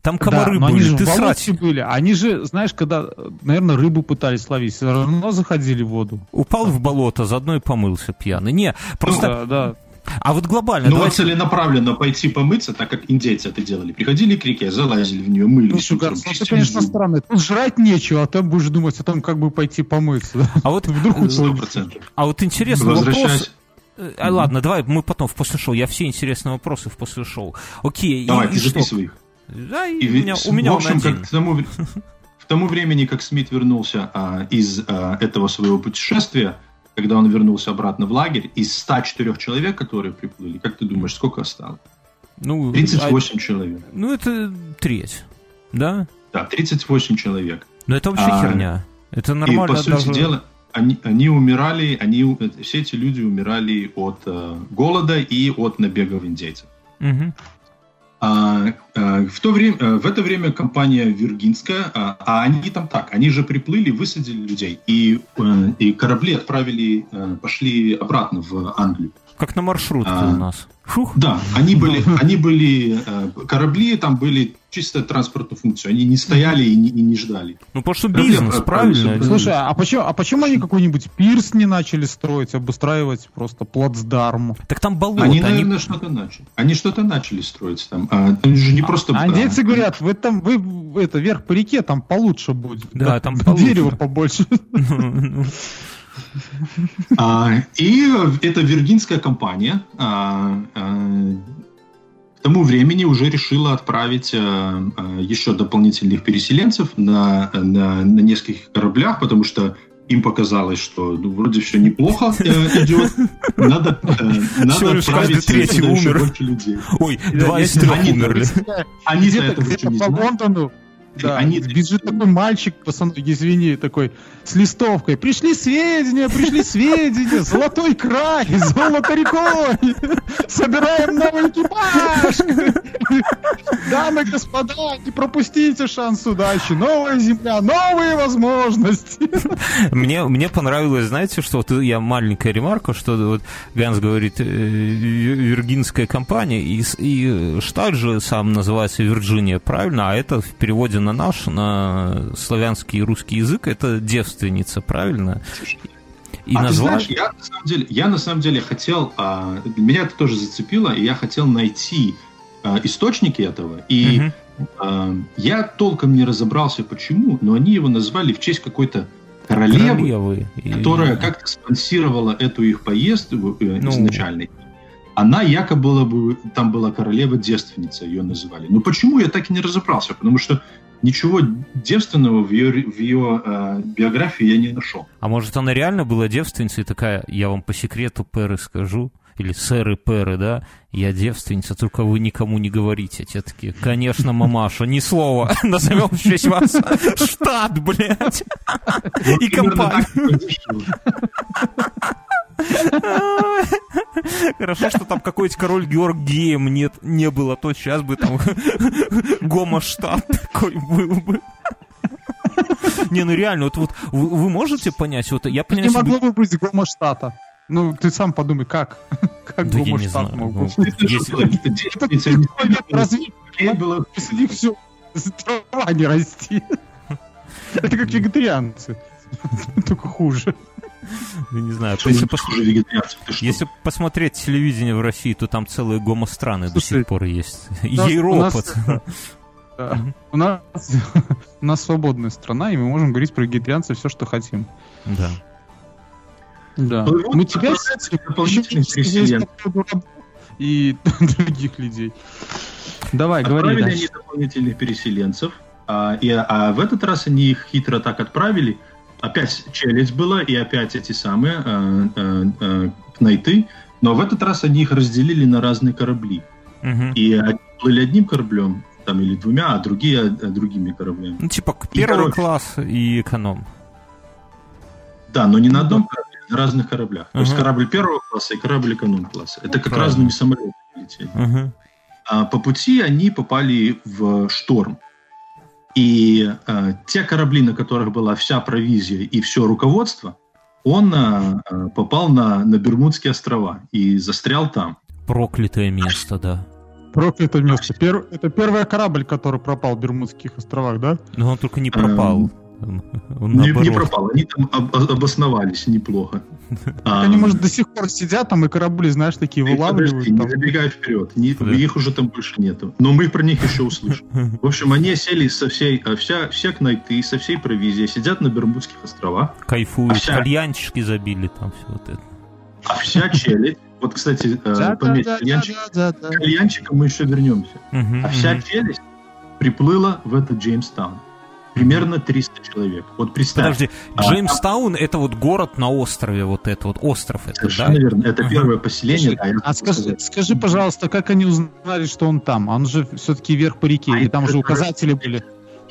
там да, комары они были, же ты в срать. были. Они же, знаешь, когда, наверное, рыбу пытались ловить, все равно заходили в воду. Упал в болото, заодно и помылся пьяный. Не, просто... Да, да. А вот глобально, Ну, вот давайте... целенаправленно пойти помыться, так как индейцы это делали. Приходили к реке, залазили в нее, мылись. Ну ты, чистили конечно, зубы. странный. Тут жрать нечего, а там будешь думать о том, как бы пойти помыться. да. А вот, [LAUGHS] Вдруг у Сто тебя- процентов. а вот интересный вопрос... Э, А, ладно, давай мы потом в после шоу. Я все интересные вопросы в после шоу. Окей. и- Давай, и ты что? записывай их. Да, и И у меня, у меня в он общем, один. как к тому, в тому времени, как Смит вернулся а, из а, этого своего путешествия, когда он вернулся обратно в лагерь, из 104 человек, которые приплыли, как ты думаешь, сколько осталось? Ну, 38 человек. а- ну, это треть. Да? Да, 38 человек. Но это вообще А, херня. Это И, нормально по сути даже... дела, они, они умирали, они, все эти люди умирали от э, голода и от набегов индейцев. Мгм. А, э, в, то время, э, в это время компания Виргинская, а, а они там так, они же приплыли, высадили людей, и, и корабли отправили, пошли обратно в Англию. Как на маршрутке а, у нас. Фух. Да, они были, они были, корабли там были чисто транспортную функцию. Они не стояли и не, и не ждали. Ну, потому что бизнес, правильно? Слушай, а почему, а почему они какой-нибудь пирс не начали строить, обустраивать просто плацдарм? Так там болото. Они, наверное, они... что-то начали. Они что-то начали строить там. А, там же не просто... А, индейцы говорят, вы там, вы, это, вверх по реке, там получше будет. Да, там получше. Дерево побольше. [LAUGHS] А, и эта виргинская компания а, а, к тому времени уже решила отправить еще дополнительных переселенцев на, на, на нескольких кораблях, потому что им показалось, что ну, вроде все неплохо э, идет, надо, э, надо отправить третий умер. больше людей. Ой, два из трех умерли. Они где-то где по Лондону да, они бежит такой мальчик, пацан, извини, такой, с листовкой. Пришли сведения, пришли сведения, золотой край, золото рекой, собираем новый экипаж. Дамы и господа, не пропустите шанс удачи, новая земля, новые возможности. Мне, мне понравилось, знаете, что вот я маленькая ремарка, что вот Ганс говорит, э, виргинская компания, и, и штат же сам называется Вирджиния, правильно? А это в переводе на наш, на славянский и русский язык, это девственница, правильно? И а назвал... ты знаешь, я на самом деле, я на самом деле хотел, а, меня это тоже зацепило, и я хотел найти источники этого, и угу. я толком не разобрался, почему, но они его назвали в честь какой-то королевы, королевы которая и... как-то спонсировала эту их поездку э, ну... изначально. Она якобы там была королева-девственница, ее называли. Но почему, я так и не разобрался, потому что ничего девственного в ее, в ее э, биографии я не нашел. А может, она реально была девственницей такая, я вам по секрету Перы скажу, или сэры Перы, да, я девственница, только вы никому не говорите. Те такие, конечно, мамаша, ни слова, [LAUGHS] назовем в честь вас штат, блядь, и компанию. Хорошо, что там какой-то король Георг геем нет, не было, то сейчас бы там [LAUGHS] гомоштат такой был бы. Не, ну реально, вот, вот вы, вы можете понять, вот я понимаю... Не могло бы быть гомоштата. Ну, ты сам подумай, как? [LAUGHS] Как да гомоштат мог быть? было После них все трава не расти. [LAUGHS] Это как вегетарианцы. [LAUGHS] Только хуже. Ну, не знаю. Если, пос... если посмотреть телевидение в России, то там целые гомостраны до сих пор есть. Ейропот. У нас, у нас свободная страна, и мы можем говорить про вегетарианцев все, что хотим. Да. Да. Ну, Мы тебя и [LAUGHS] других людей. Давай, говори дальше. они дополнительных переселенцев, а, и, а в этот раз они их хитро так отправили, опять челюсть была, и опять эти самые э, э, э, кнайты, но в этот раз они их разделили на разные корабли. Угу. И они плыли одним кораблем, там, или двумя, а другие э, другими кораблями. Ну, типа первый и, класс и эконом. Да, но не на одном корабле, а разных кораблях. Uh-huh. То есть корабль первого класса и корабль эконом-класса. Это как Правильно. разными самолетами летели. Uh-huh. А по пути они попали в шторм. И э, те корабли, на которых была вся провизия и все руководство, он э, попал на, на Бермудские острова и застрял там. Проклятое место, да. Проклятое место. Пер... Это первый корабль, который пропал в Бермудских островах, да? Но он только не пропал. Эм, не, не пропал, они там об, обосновались неплохо. [LAUGHS] А, они, может, до сих пор сидят там и корабли, знаешь, такие вылавливают. не забегай вперед, их уже там больше нету. Но мы про них еще услышим. В общем, они сели со всей, а, вся, все кнайты, со всей провизией, сидят на Бермудских островах. Кайфуют, а кальянчики забили там все вот это. А вся челядь, вот, кстати, э, пометь, кальянчиком мы еще вернемся. А вся челюсть приплыла в этот Джеймстаун примерно 300 человек. Вот представь. Подожди, а, Джеймстаун а, это вот город на острове, вот это вот остров это, Совершенно да? верно, это первое поселение. Слушай, да, а скажи, скажи, пожалуйста, как они узнали, что он там? Он же все-таки вверх по реке, а и там же указатели были.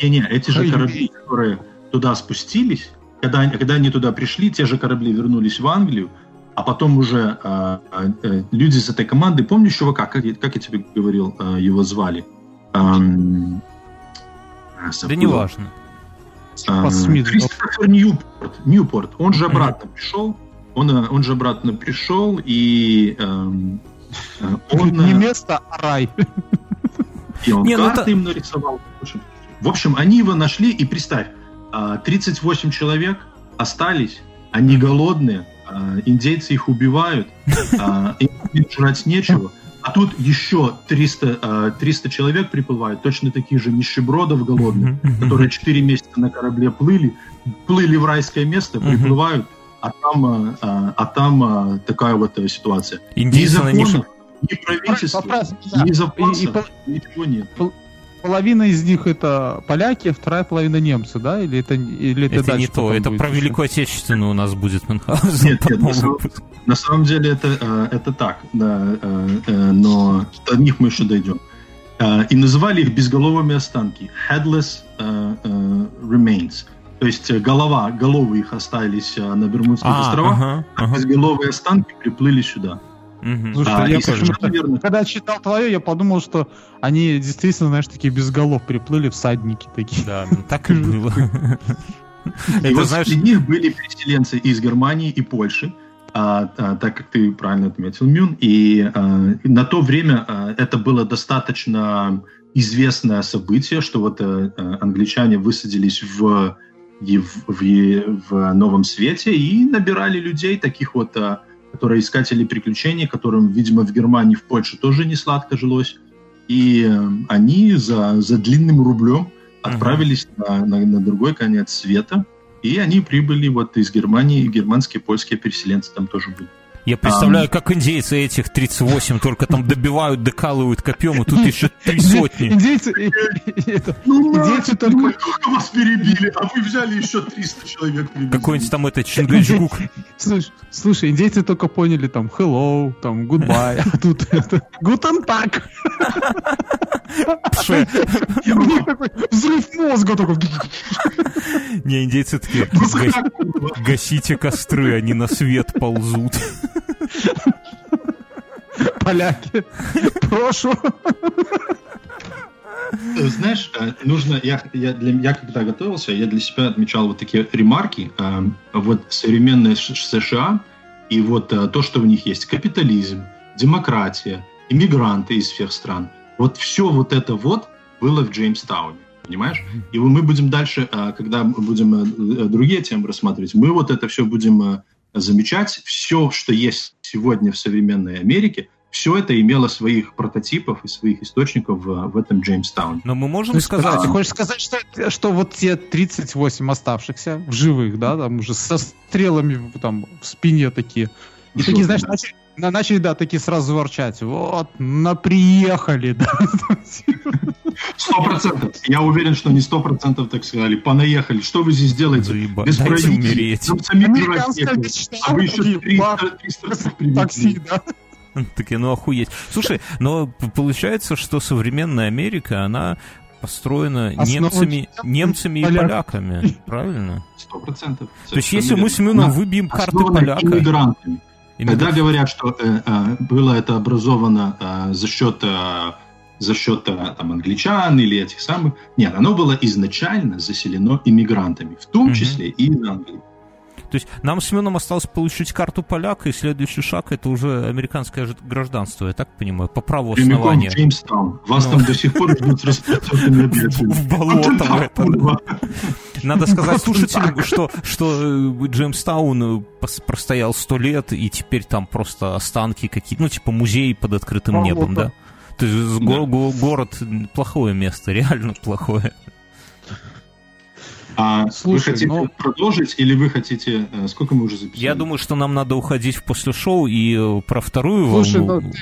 Не-не, эти же корабли, которые туда спустились, когда, когда они туда пришли, те же корабли вернулись в Англию, а потом уже э, э, люди из этой команды, помнишь чувака, как, как я тебе говорил, э, его звали? эм, Да забыл. неважно. А. Кристофер Ньюпорт, Ньюпорт, он же обратно пришел, он, э, он же обратно пришел, и эм, э, он, Не э, место, а рай. [LAUGHS] и он Не, ну карты это- им нарисовал. В общем, они его нашли, и представь, а, 38 человек остались, они голодные, индейцы их убивают, [LAUGHS] им жрать нечего. А тут еще 300, а, 300 человек приплывают, точно таких же нищебродов голодных, которые 4 месяца на корабле плыли, плыли в райское место, приплывают, а там, а, а, там а, такая вот э, ситуация. Ни Индейцы на них... законов, ни правительства, ни И- и запасов, пол- ничего нет. Половина из них это поляки, вторая половина немцы, да? Или это, или это, Это дальше не то, это будет про? Великую Отечественную у нас будет Мюнхгаузен. Нет, нет, на самом-. На самом деле это, э, это так, да, э, э, но до них мы еще дойдем. И называли их безголовыми останки. Headless remains. То есть голова, головы их остались на Бермудских А, островах, ага, а ага. безголовые останки приплыли сюда. Мгм. Слушай, А, я совершенно верно. Когда читал твое, я подумал, что они действительно, знаешь, такие без голов приплыли, всадники такие. Да, ну, так и было. [LAUGHS] И вот знаешь, среди них были переселенцы из Германии и Польши, а, а, так как ты правильно отметил, Мюн. И а, на то время а, это было достаточно известное событие, что вот а, англичане высадились в, в, в, в Новом Свете и набирали людей, таких вот, а, которые искатели приключений, которым, видимо, в Германии, в Польше тоже не сладко жилось. И э, они за, за длинным рублем отправились на, на, на другой конец света, и они прибыли вот из Германии, и германские, польские переселенцы там тоже были. Я представляю, как индейцы этих 38 только там добивают, докалывают копьем, и тут еще три сотни. Индейцы, Ну, Индейцы только- мы только вас перебили, а вы взяли еще 300 человек. Какой-нибудь там этот Чингачгук. слушай, слушай, индейцы только поняли там hello, там goodbye, а тут это guten tag. Взрыв мозга такой. Не, индейцы такие, «Гас- гасите костры, они на свет ползут. Поляки. Прошу. Э, Знаешь, э, нужно, я, я, для, я когда готовился, я для себя отмечал вот такие ремарки. э, Вот современные США и вот то, что в них есть. Капитализм, демократия, иммигранты из всех стран. Вот все вот это вот было в Джеймстауне. Понимаешь? И мы будем дальше, когда будем другие темы рассматривать, мы вот это все будем замечать. Все, что есть сегодня в современной Америке, все это имело своих прототипов и своих источников в, в этом Джеймстауне. Но мы можем есть, сказать, Ты хочешь сказать, что, что вот те 38 оставшихся в живых, да, там уже со стрелами там в спине такие. И такие, знаешь, да. начали, на- начали, да, такие сразу ворчать. Вот, наприехали, [LAUGHS] да. Сто процентов. Я уверен, что не сто процентов так сказали. Понаехали. Что вы здесь делаете? заеба- Без дайте умереть. Нам. А вы еще Такие, 300, бах, 300 привезли. Такси, да. [LAUGHS] Такие, ну охуеть. Слушай, но получается, что современная Америка, она построена немцами, немцами и поляк- поляками, правильно? Сто процентов. То есть если мы с Мюном выбьем карты поляка... иммигрантами. Иммигра- Когда говорят, что э, э, было это образовано э, за счет э, за счет э, там, англичан или этих самых. Нет, оно было изначально заселено иммигрантами, в том Мгм. числе и из Англии. То есть нам с Мюном осталось получить карту поляка, и следующий шаг это уже американское гражданство, я так понимаю, по праву Прямиком основания. Джеймстаун. Вас Ну. там до сих пор ждут. [LAUGHS] В болото. Надо сказать слушателям, что, что э, Джеймстаун э, простоял сто лет, и теперь там просто останки какие-то, ну, типа музей под открытым небом, да? То есть го- город плохое место, [LAUGHS] реально плохое. А вы Слушай, хотите ну- продолжить или вы хотите... э, Сколько мы уже записали? Я думаю, что нам надо уходить в после шоу и э, про вторую Слушай, волну. ну,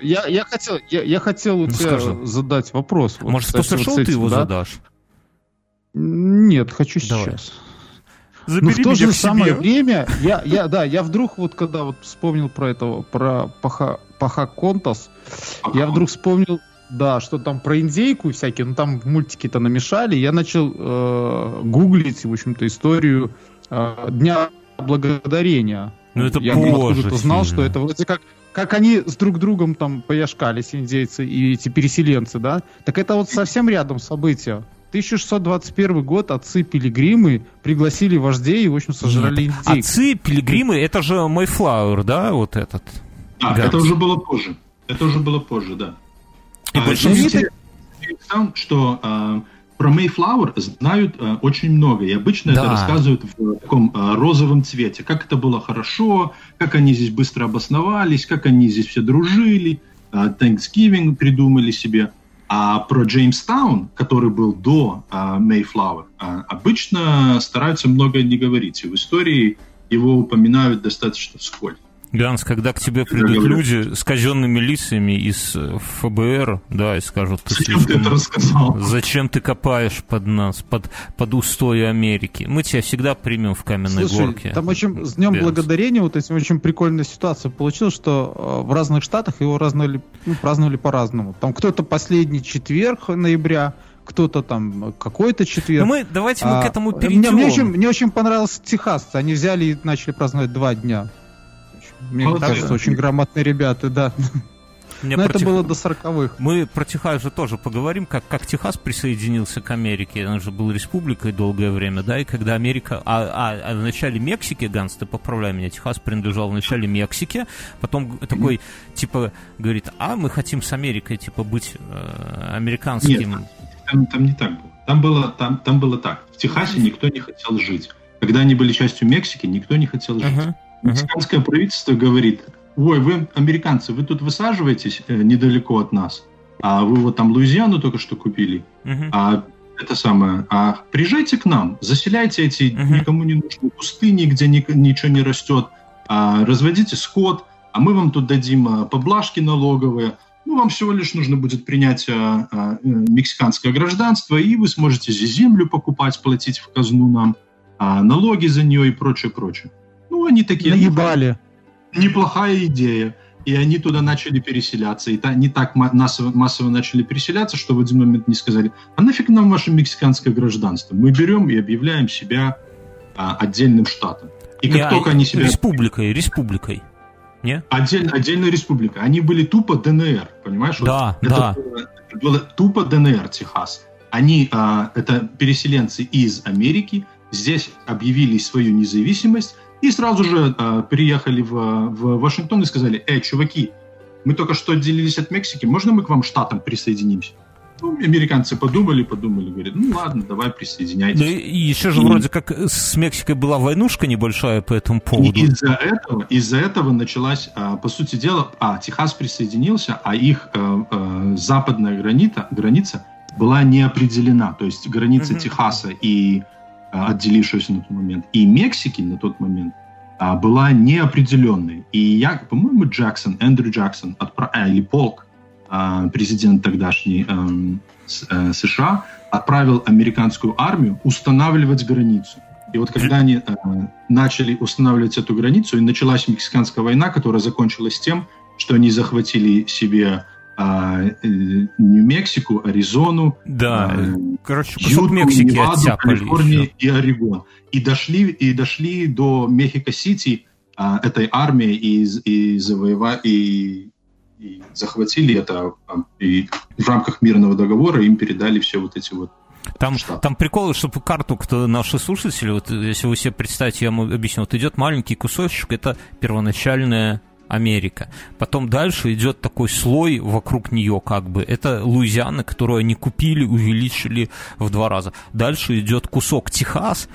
я, я хотел, я, я хотел у Ну, тебя скажи. задать вопрос. Вот, Может, кстати, после вот шоу с ты этим, его да? задашь? Нет, хочу Давай. сейчас. Но в то же самое время, я, я, да, я вдруг вот когда вот вспомнил про этого, про Паха, Пахаконтас, я вдруг вспомнил, да, что там про индейку всякие, ну там в мультике-то намешали, я начал э, гуглить, в общем-то, историю э, Дня Благодарения Ну это Я откуда-то знал, что это вроде как как они с друг другом там пояшкались, индейцы и эти переселенцы, да? Так это вот совсем рядом события. 1621 год отцы пилигримы пригласили вождей и, в общем, сожрали Нет. индейцев. Отцы пилигримы, это же Майфлауэр, да, вот этот? Да, Ганс. это уже было позже. Это уже было позже, да. И а, большинство... что а, про Mayflower знают а, очень много, и обычно да. это рассказывают в таком а, розовом цвете, как это было хорошо, как они здесь быстро обосновались, как они здесь все дружили, а, Thanksgiving придумали себе. А про Джеймстаун, который был до а, Mayflower, а, обычно стараются много не говорить, и в истории его упоминают достаточно вскользь. Ганс, когда к тебе придут люди с казенными лицами из э, ФБР, да, и скажут, ты зачем слишком... ты это рассказал? Зачем ты копаешь под нас, под, под устои Америки? Мы тебя всегда примем в каменной Слушай, горке. Там очень с Днем Ганс. Благодарения вот этим очень прикольная ситуация получилась, что э, в разных штатах его праздновали, ну, праздновали по-разному. Там кто-то последний четверг ноября, кто-то там какой-то четверг. Ну мы давайте мы а, к этому перейдем. Мне, мне, очень, мне очень понравился Техас. Они взяли и начали праздновать два дня. Мне Молодцы. кажется, очень грамотные ребята, да. Мне Но это Тех... было до сороковых. Мы про Техас же тоже поговорим, как, как Техас присоединился к Америке. Он же был республикой долгое время, да, и когда Америка... А, а, а в начале Мексики, Ганс, ты поправляй меня, Техас принадлежал в начале Мексике, потом такой, типа, говорит, а мы хотим с Америкой, типа, быть э, американским... Нет, там, там не так было. Там было, там, там было так. В Техасе никто не хотел жить. Когда они были частью Мексики, никто не хотел жить. Uh-huh. Мексиканское uh-huh. правительство говорит, ой, вы, американцы, вы тут высаживаетесь э, недалеко от нас, а вы вот там Луизиану только что купили, uh-huh. а это самое, а приезжайте к нам, заселяйте эти uh-huh. никому не нужные пустыни, где ни, ничего не растет, а, разводите скот, а мы вам тут дадим а, поблажки налоговые, ну, вам всего лишь нужно будет принять а, а, э, мексиканское гражданство, и вы сможете землю покупать, платить в казну нам, а, налоги за нее и прочее, прочее. Ну, они такие... Наебали. Неплохая идея. И они туда начали переселяться. И не так массово, массово начали переселяться, что в один момент не сказали, а нафиг нам ваше мексиканское гражданство? Мы берем и объявляем себя а, отдельным штатом. И как не, только они себя... Республикой, республикой. Не? Отдель, отдельная республика. Они были тупо ДНР, понимаешь? Да, вот да. Это было, было тупо ДНР, Техас. Они, а, это переселенцы из Америки, здесь объявили свою независимость, и сразу же э, приехали в, в Вашингтон и сказали, эй, чуваки, мы только что отделились от Мексики, можно мы к вам штатам присоединимся? Ну, американцы подумали, подумали, говорят, ну ладно, давай присоединяйтесь. Да, и еще же и... вроде как с Мексикой была войнушка небольшая по этому поводу. Из-за этого, из-за этого началась, а, по сути дела, а, Техас присоединился, а их а, а, западная граница, граница была не определена. То есть граница mm-hmm. Техаса и отделившегося на тот момент, и Мексики на тот момент а, была неопределенной. И я, по-моему, Джексон, Эндрю Джексон, отправ... а, или Полк, а, президент тогдашний эм, э, США, отправил американскую армию устанавливать границу. И вот когда они э, начали устанавливать эту границу, и началась Мексиканская война, которая закончилась тем, что они захватили себе а, э, Нью-Мексику, Аризону, да, а, короче, кусок Юту, Мексики Неваду, Калифорнию и Орегон. И дошли, и дошли до Мехико-Сити а, этой армии и, и, завоева, и, и захватили это. А, и в рамках мирного договора им передали все вот эти вот там, там прикол, чтобы карту, кто наши слушатели, вот если вы себе представите, я вам объясню, вот идет маленький кусочек, это первоначальная Америка. Потом дальше идет такой слой вокруг нее, как бы. Это Луизиана, которую они купили, увеличили в два раза. Дальше идет кусок Техас,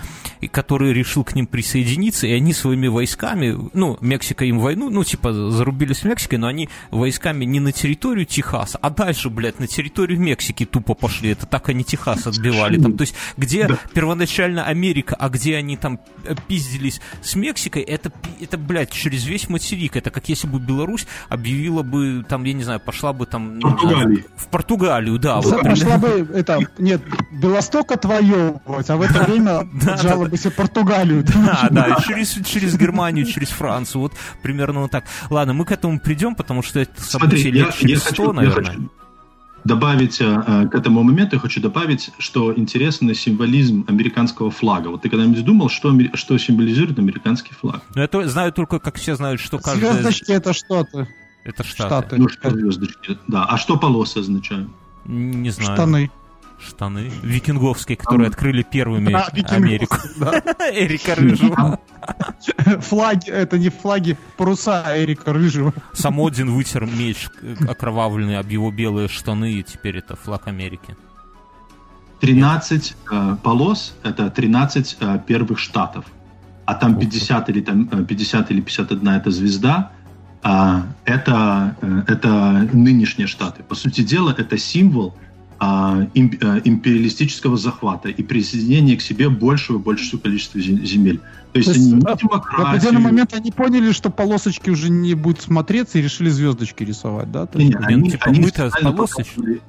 который решил к ним присоединиться, и они своими войсками, ну, Мексика им войну, ну, типа, зарубили с Мексикой, но они войсками не на территорию Техаса, а дальше, блядь, на территорию Мексики тупо пошли. Это так они Техас отбивали. Там, то есть, где да. первоначально Америка, а где они там э, пиздились с Мексикой, это, это, блядь, через весь материк. Это как если бы Беларусь объявила бы, там, я не знаю, пошла бы там... Знаю, в Португалию, да. Вот, пошла бы, это, нет, Белосток отвоевывать, а в это время [LAUGHS] отжала бы себе Португалию. [LAUGHS] Да, да, через, через Германию, через Францию, вот примерно вот так. Ладно, мы к этому придем, потому что это событие лет через сто, наверное. Добавить к этому моменту, я хочу добавить, что интересный символизм американского флага. Вот ты когда-нибудь думал, что, что символизирует американский флаг? Ну, это знаю только, как все знают, что каждый... Звездочки это что-то. Это Штаты. Штаты. Ну, что звездочки, да. А что полосы означают? Не знаю. Штаны. Штаны. Викинговские, которые открыли первыми да, Америку. [LAUGHS] [LAUGHS] Эрика Рыжего. Флаги, это не флаги, паруса Эрика Рыжего. Самодин вытер меч окровавленный об его белые штаны, и теперь это флаг Америки. 13 э, полос — это 13 э, первых штатов. А там 50 или, там, 50 э, или 51 — это звезда, а это, э, это нынешние штаты. По сути дела, это символ а, э, империалистического захвата и присоединения к себе большего и большего количества земель. То есть, То есть они не демократию... В определенный момент они поняли, что полосочки уже не будут смотреться и решили звездочки рисовать, да? Нет, они, типа, они полосочки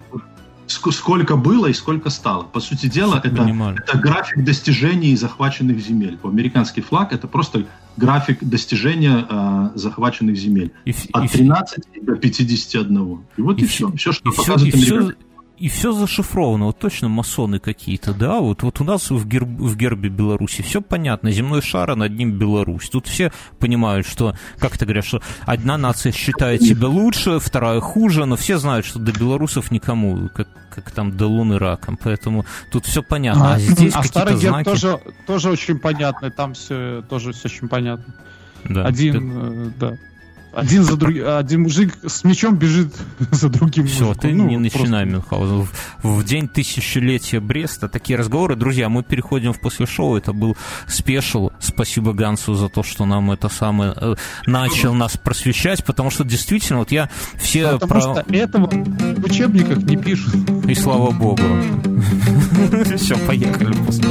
сколько было и сколько стало. По сути дела, это, это график достижений захваченных земель. Американский флаг это просто график достижения э, захваченных земель. И, От и, 13 до 51. И вот и, и все. Все, что и показывает все, и все, зашифровано, вот точно масоны какие-то, да, вот, вот у нас в, герб, в гербе Беларуси все понятно, земной шар, а над ним Беларусь. Тут все понимают, что, как ты говоришь, что одна нация считает себя лучше, вторая хуже, но все знают, что до белорусов никому, как, как там до луны раком, поэтому тут все понятно. А, а здесь а старый герб знаки... тоже, тоже очень понятный, там все тоже все очень понятно. Да. Один, ты... Э, да. Один за другим, один мужик с мечом бежит [LAUGHS] за другим Все, мужиком. ты ну, не начинай, Мюнхгаузен. В, в день тысячелетия Бреста такие разговоры. Друзья, мы переходим в после шоу. Это был спешл. Спасибо Гансу за то, что нам это самое э, начал нас просвещать, потому что действительно, вот я все... Потому про... что этого в учебниках не пишут. И слава богу. [LAUGHS] Все, поехали после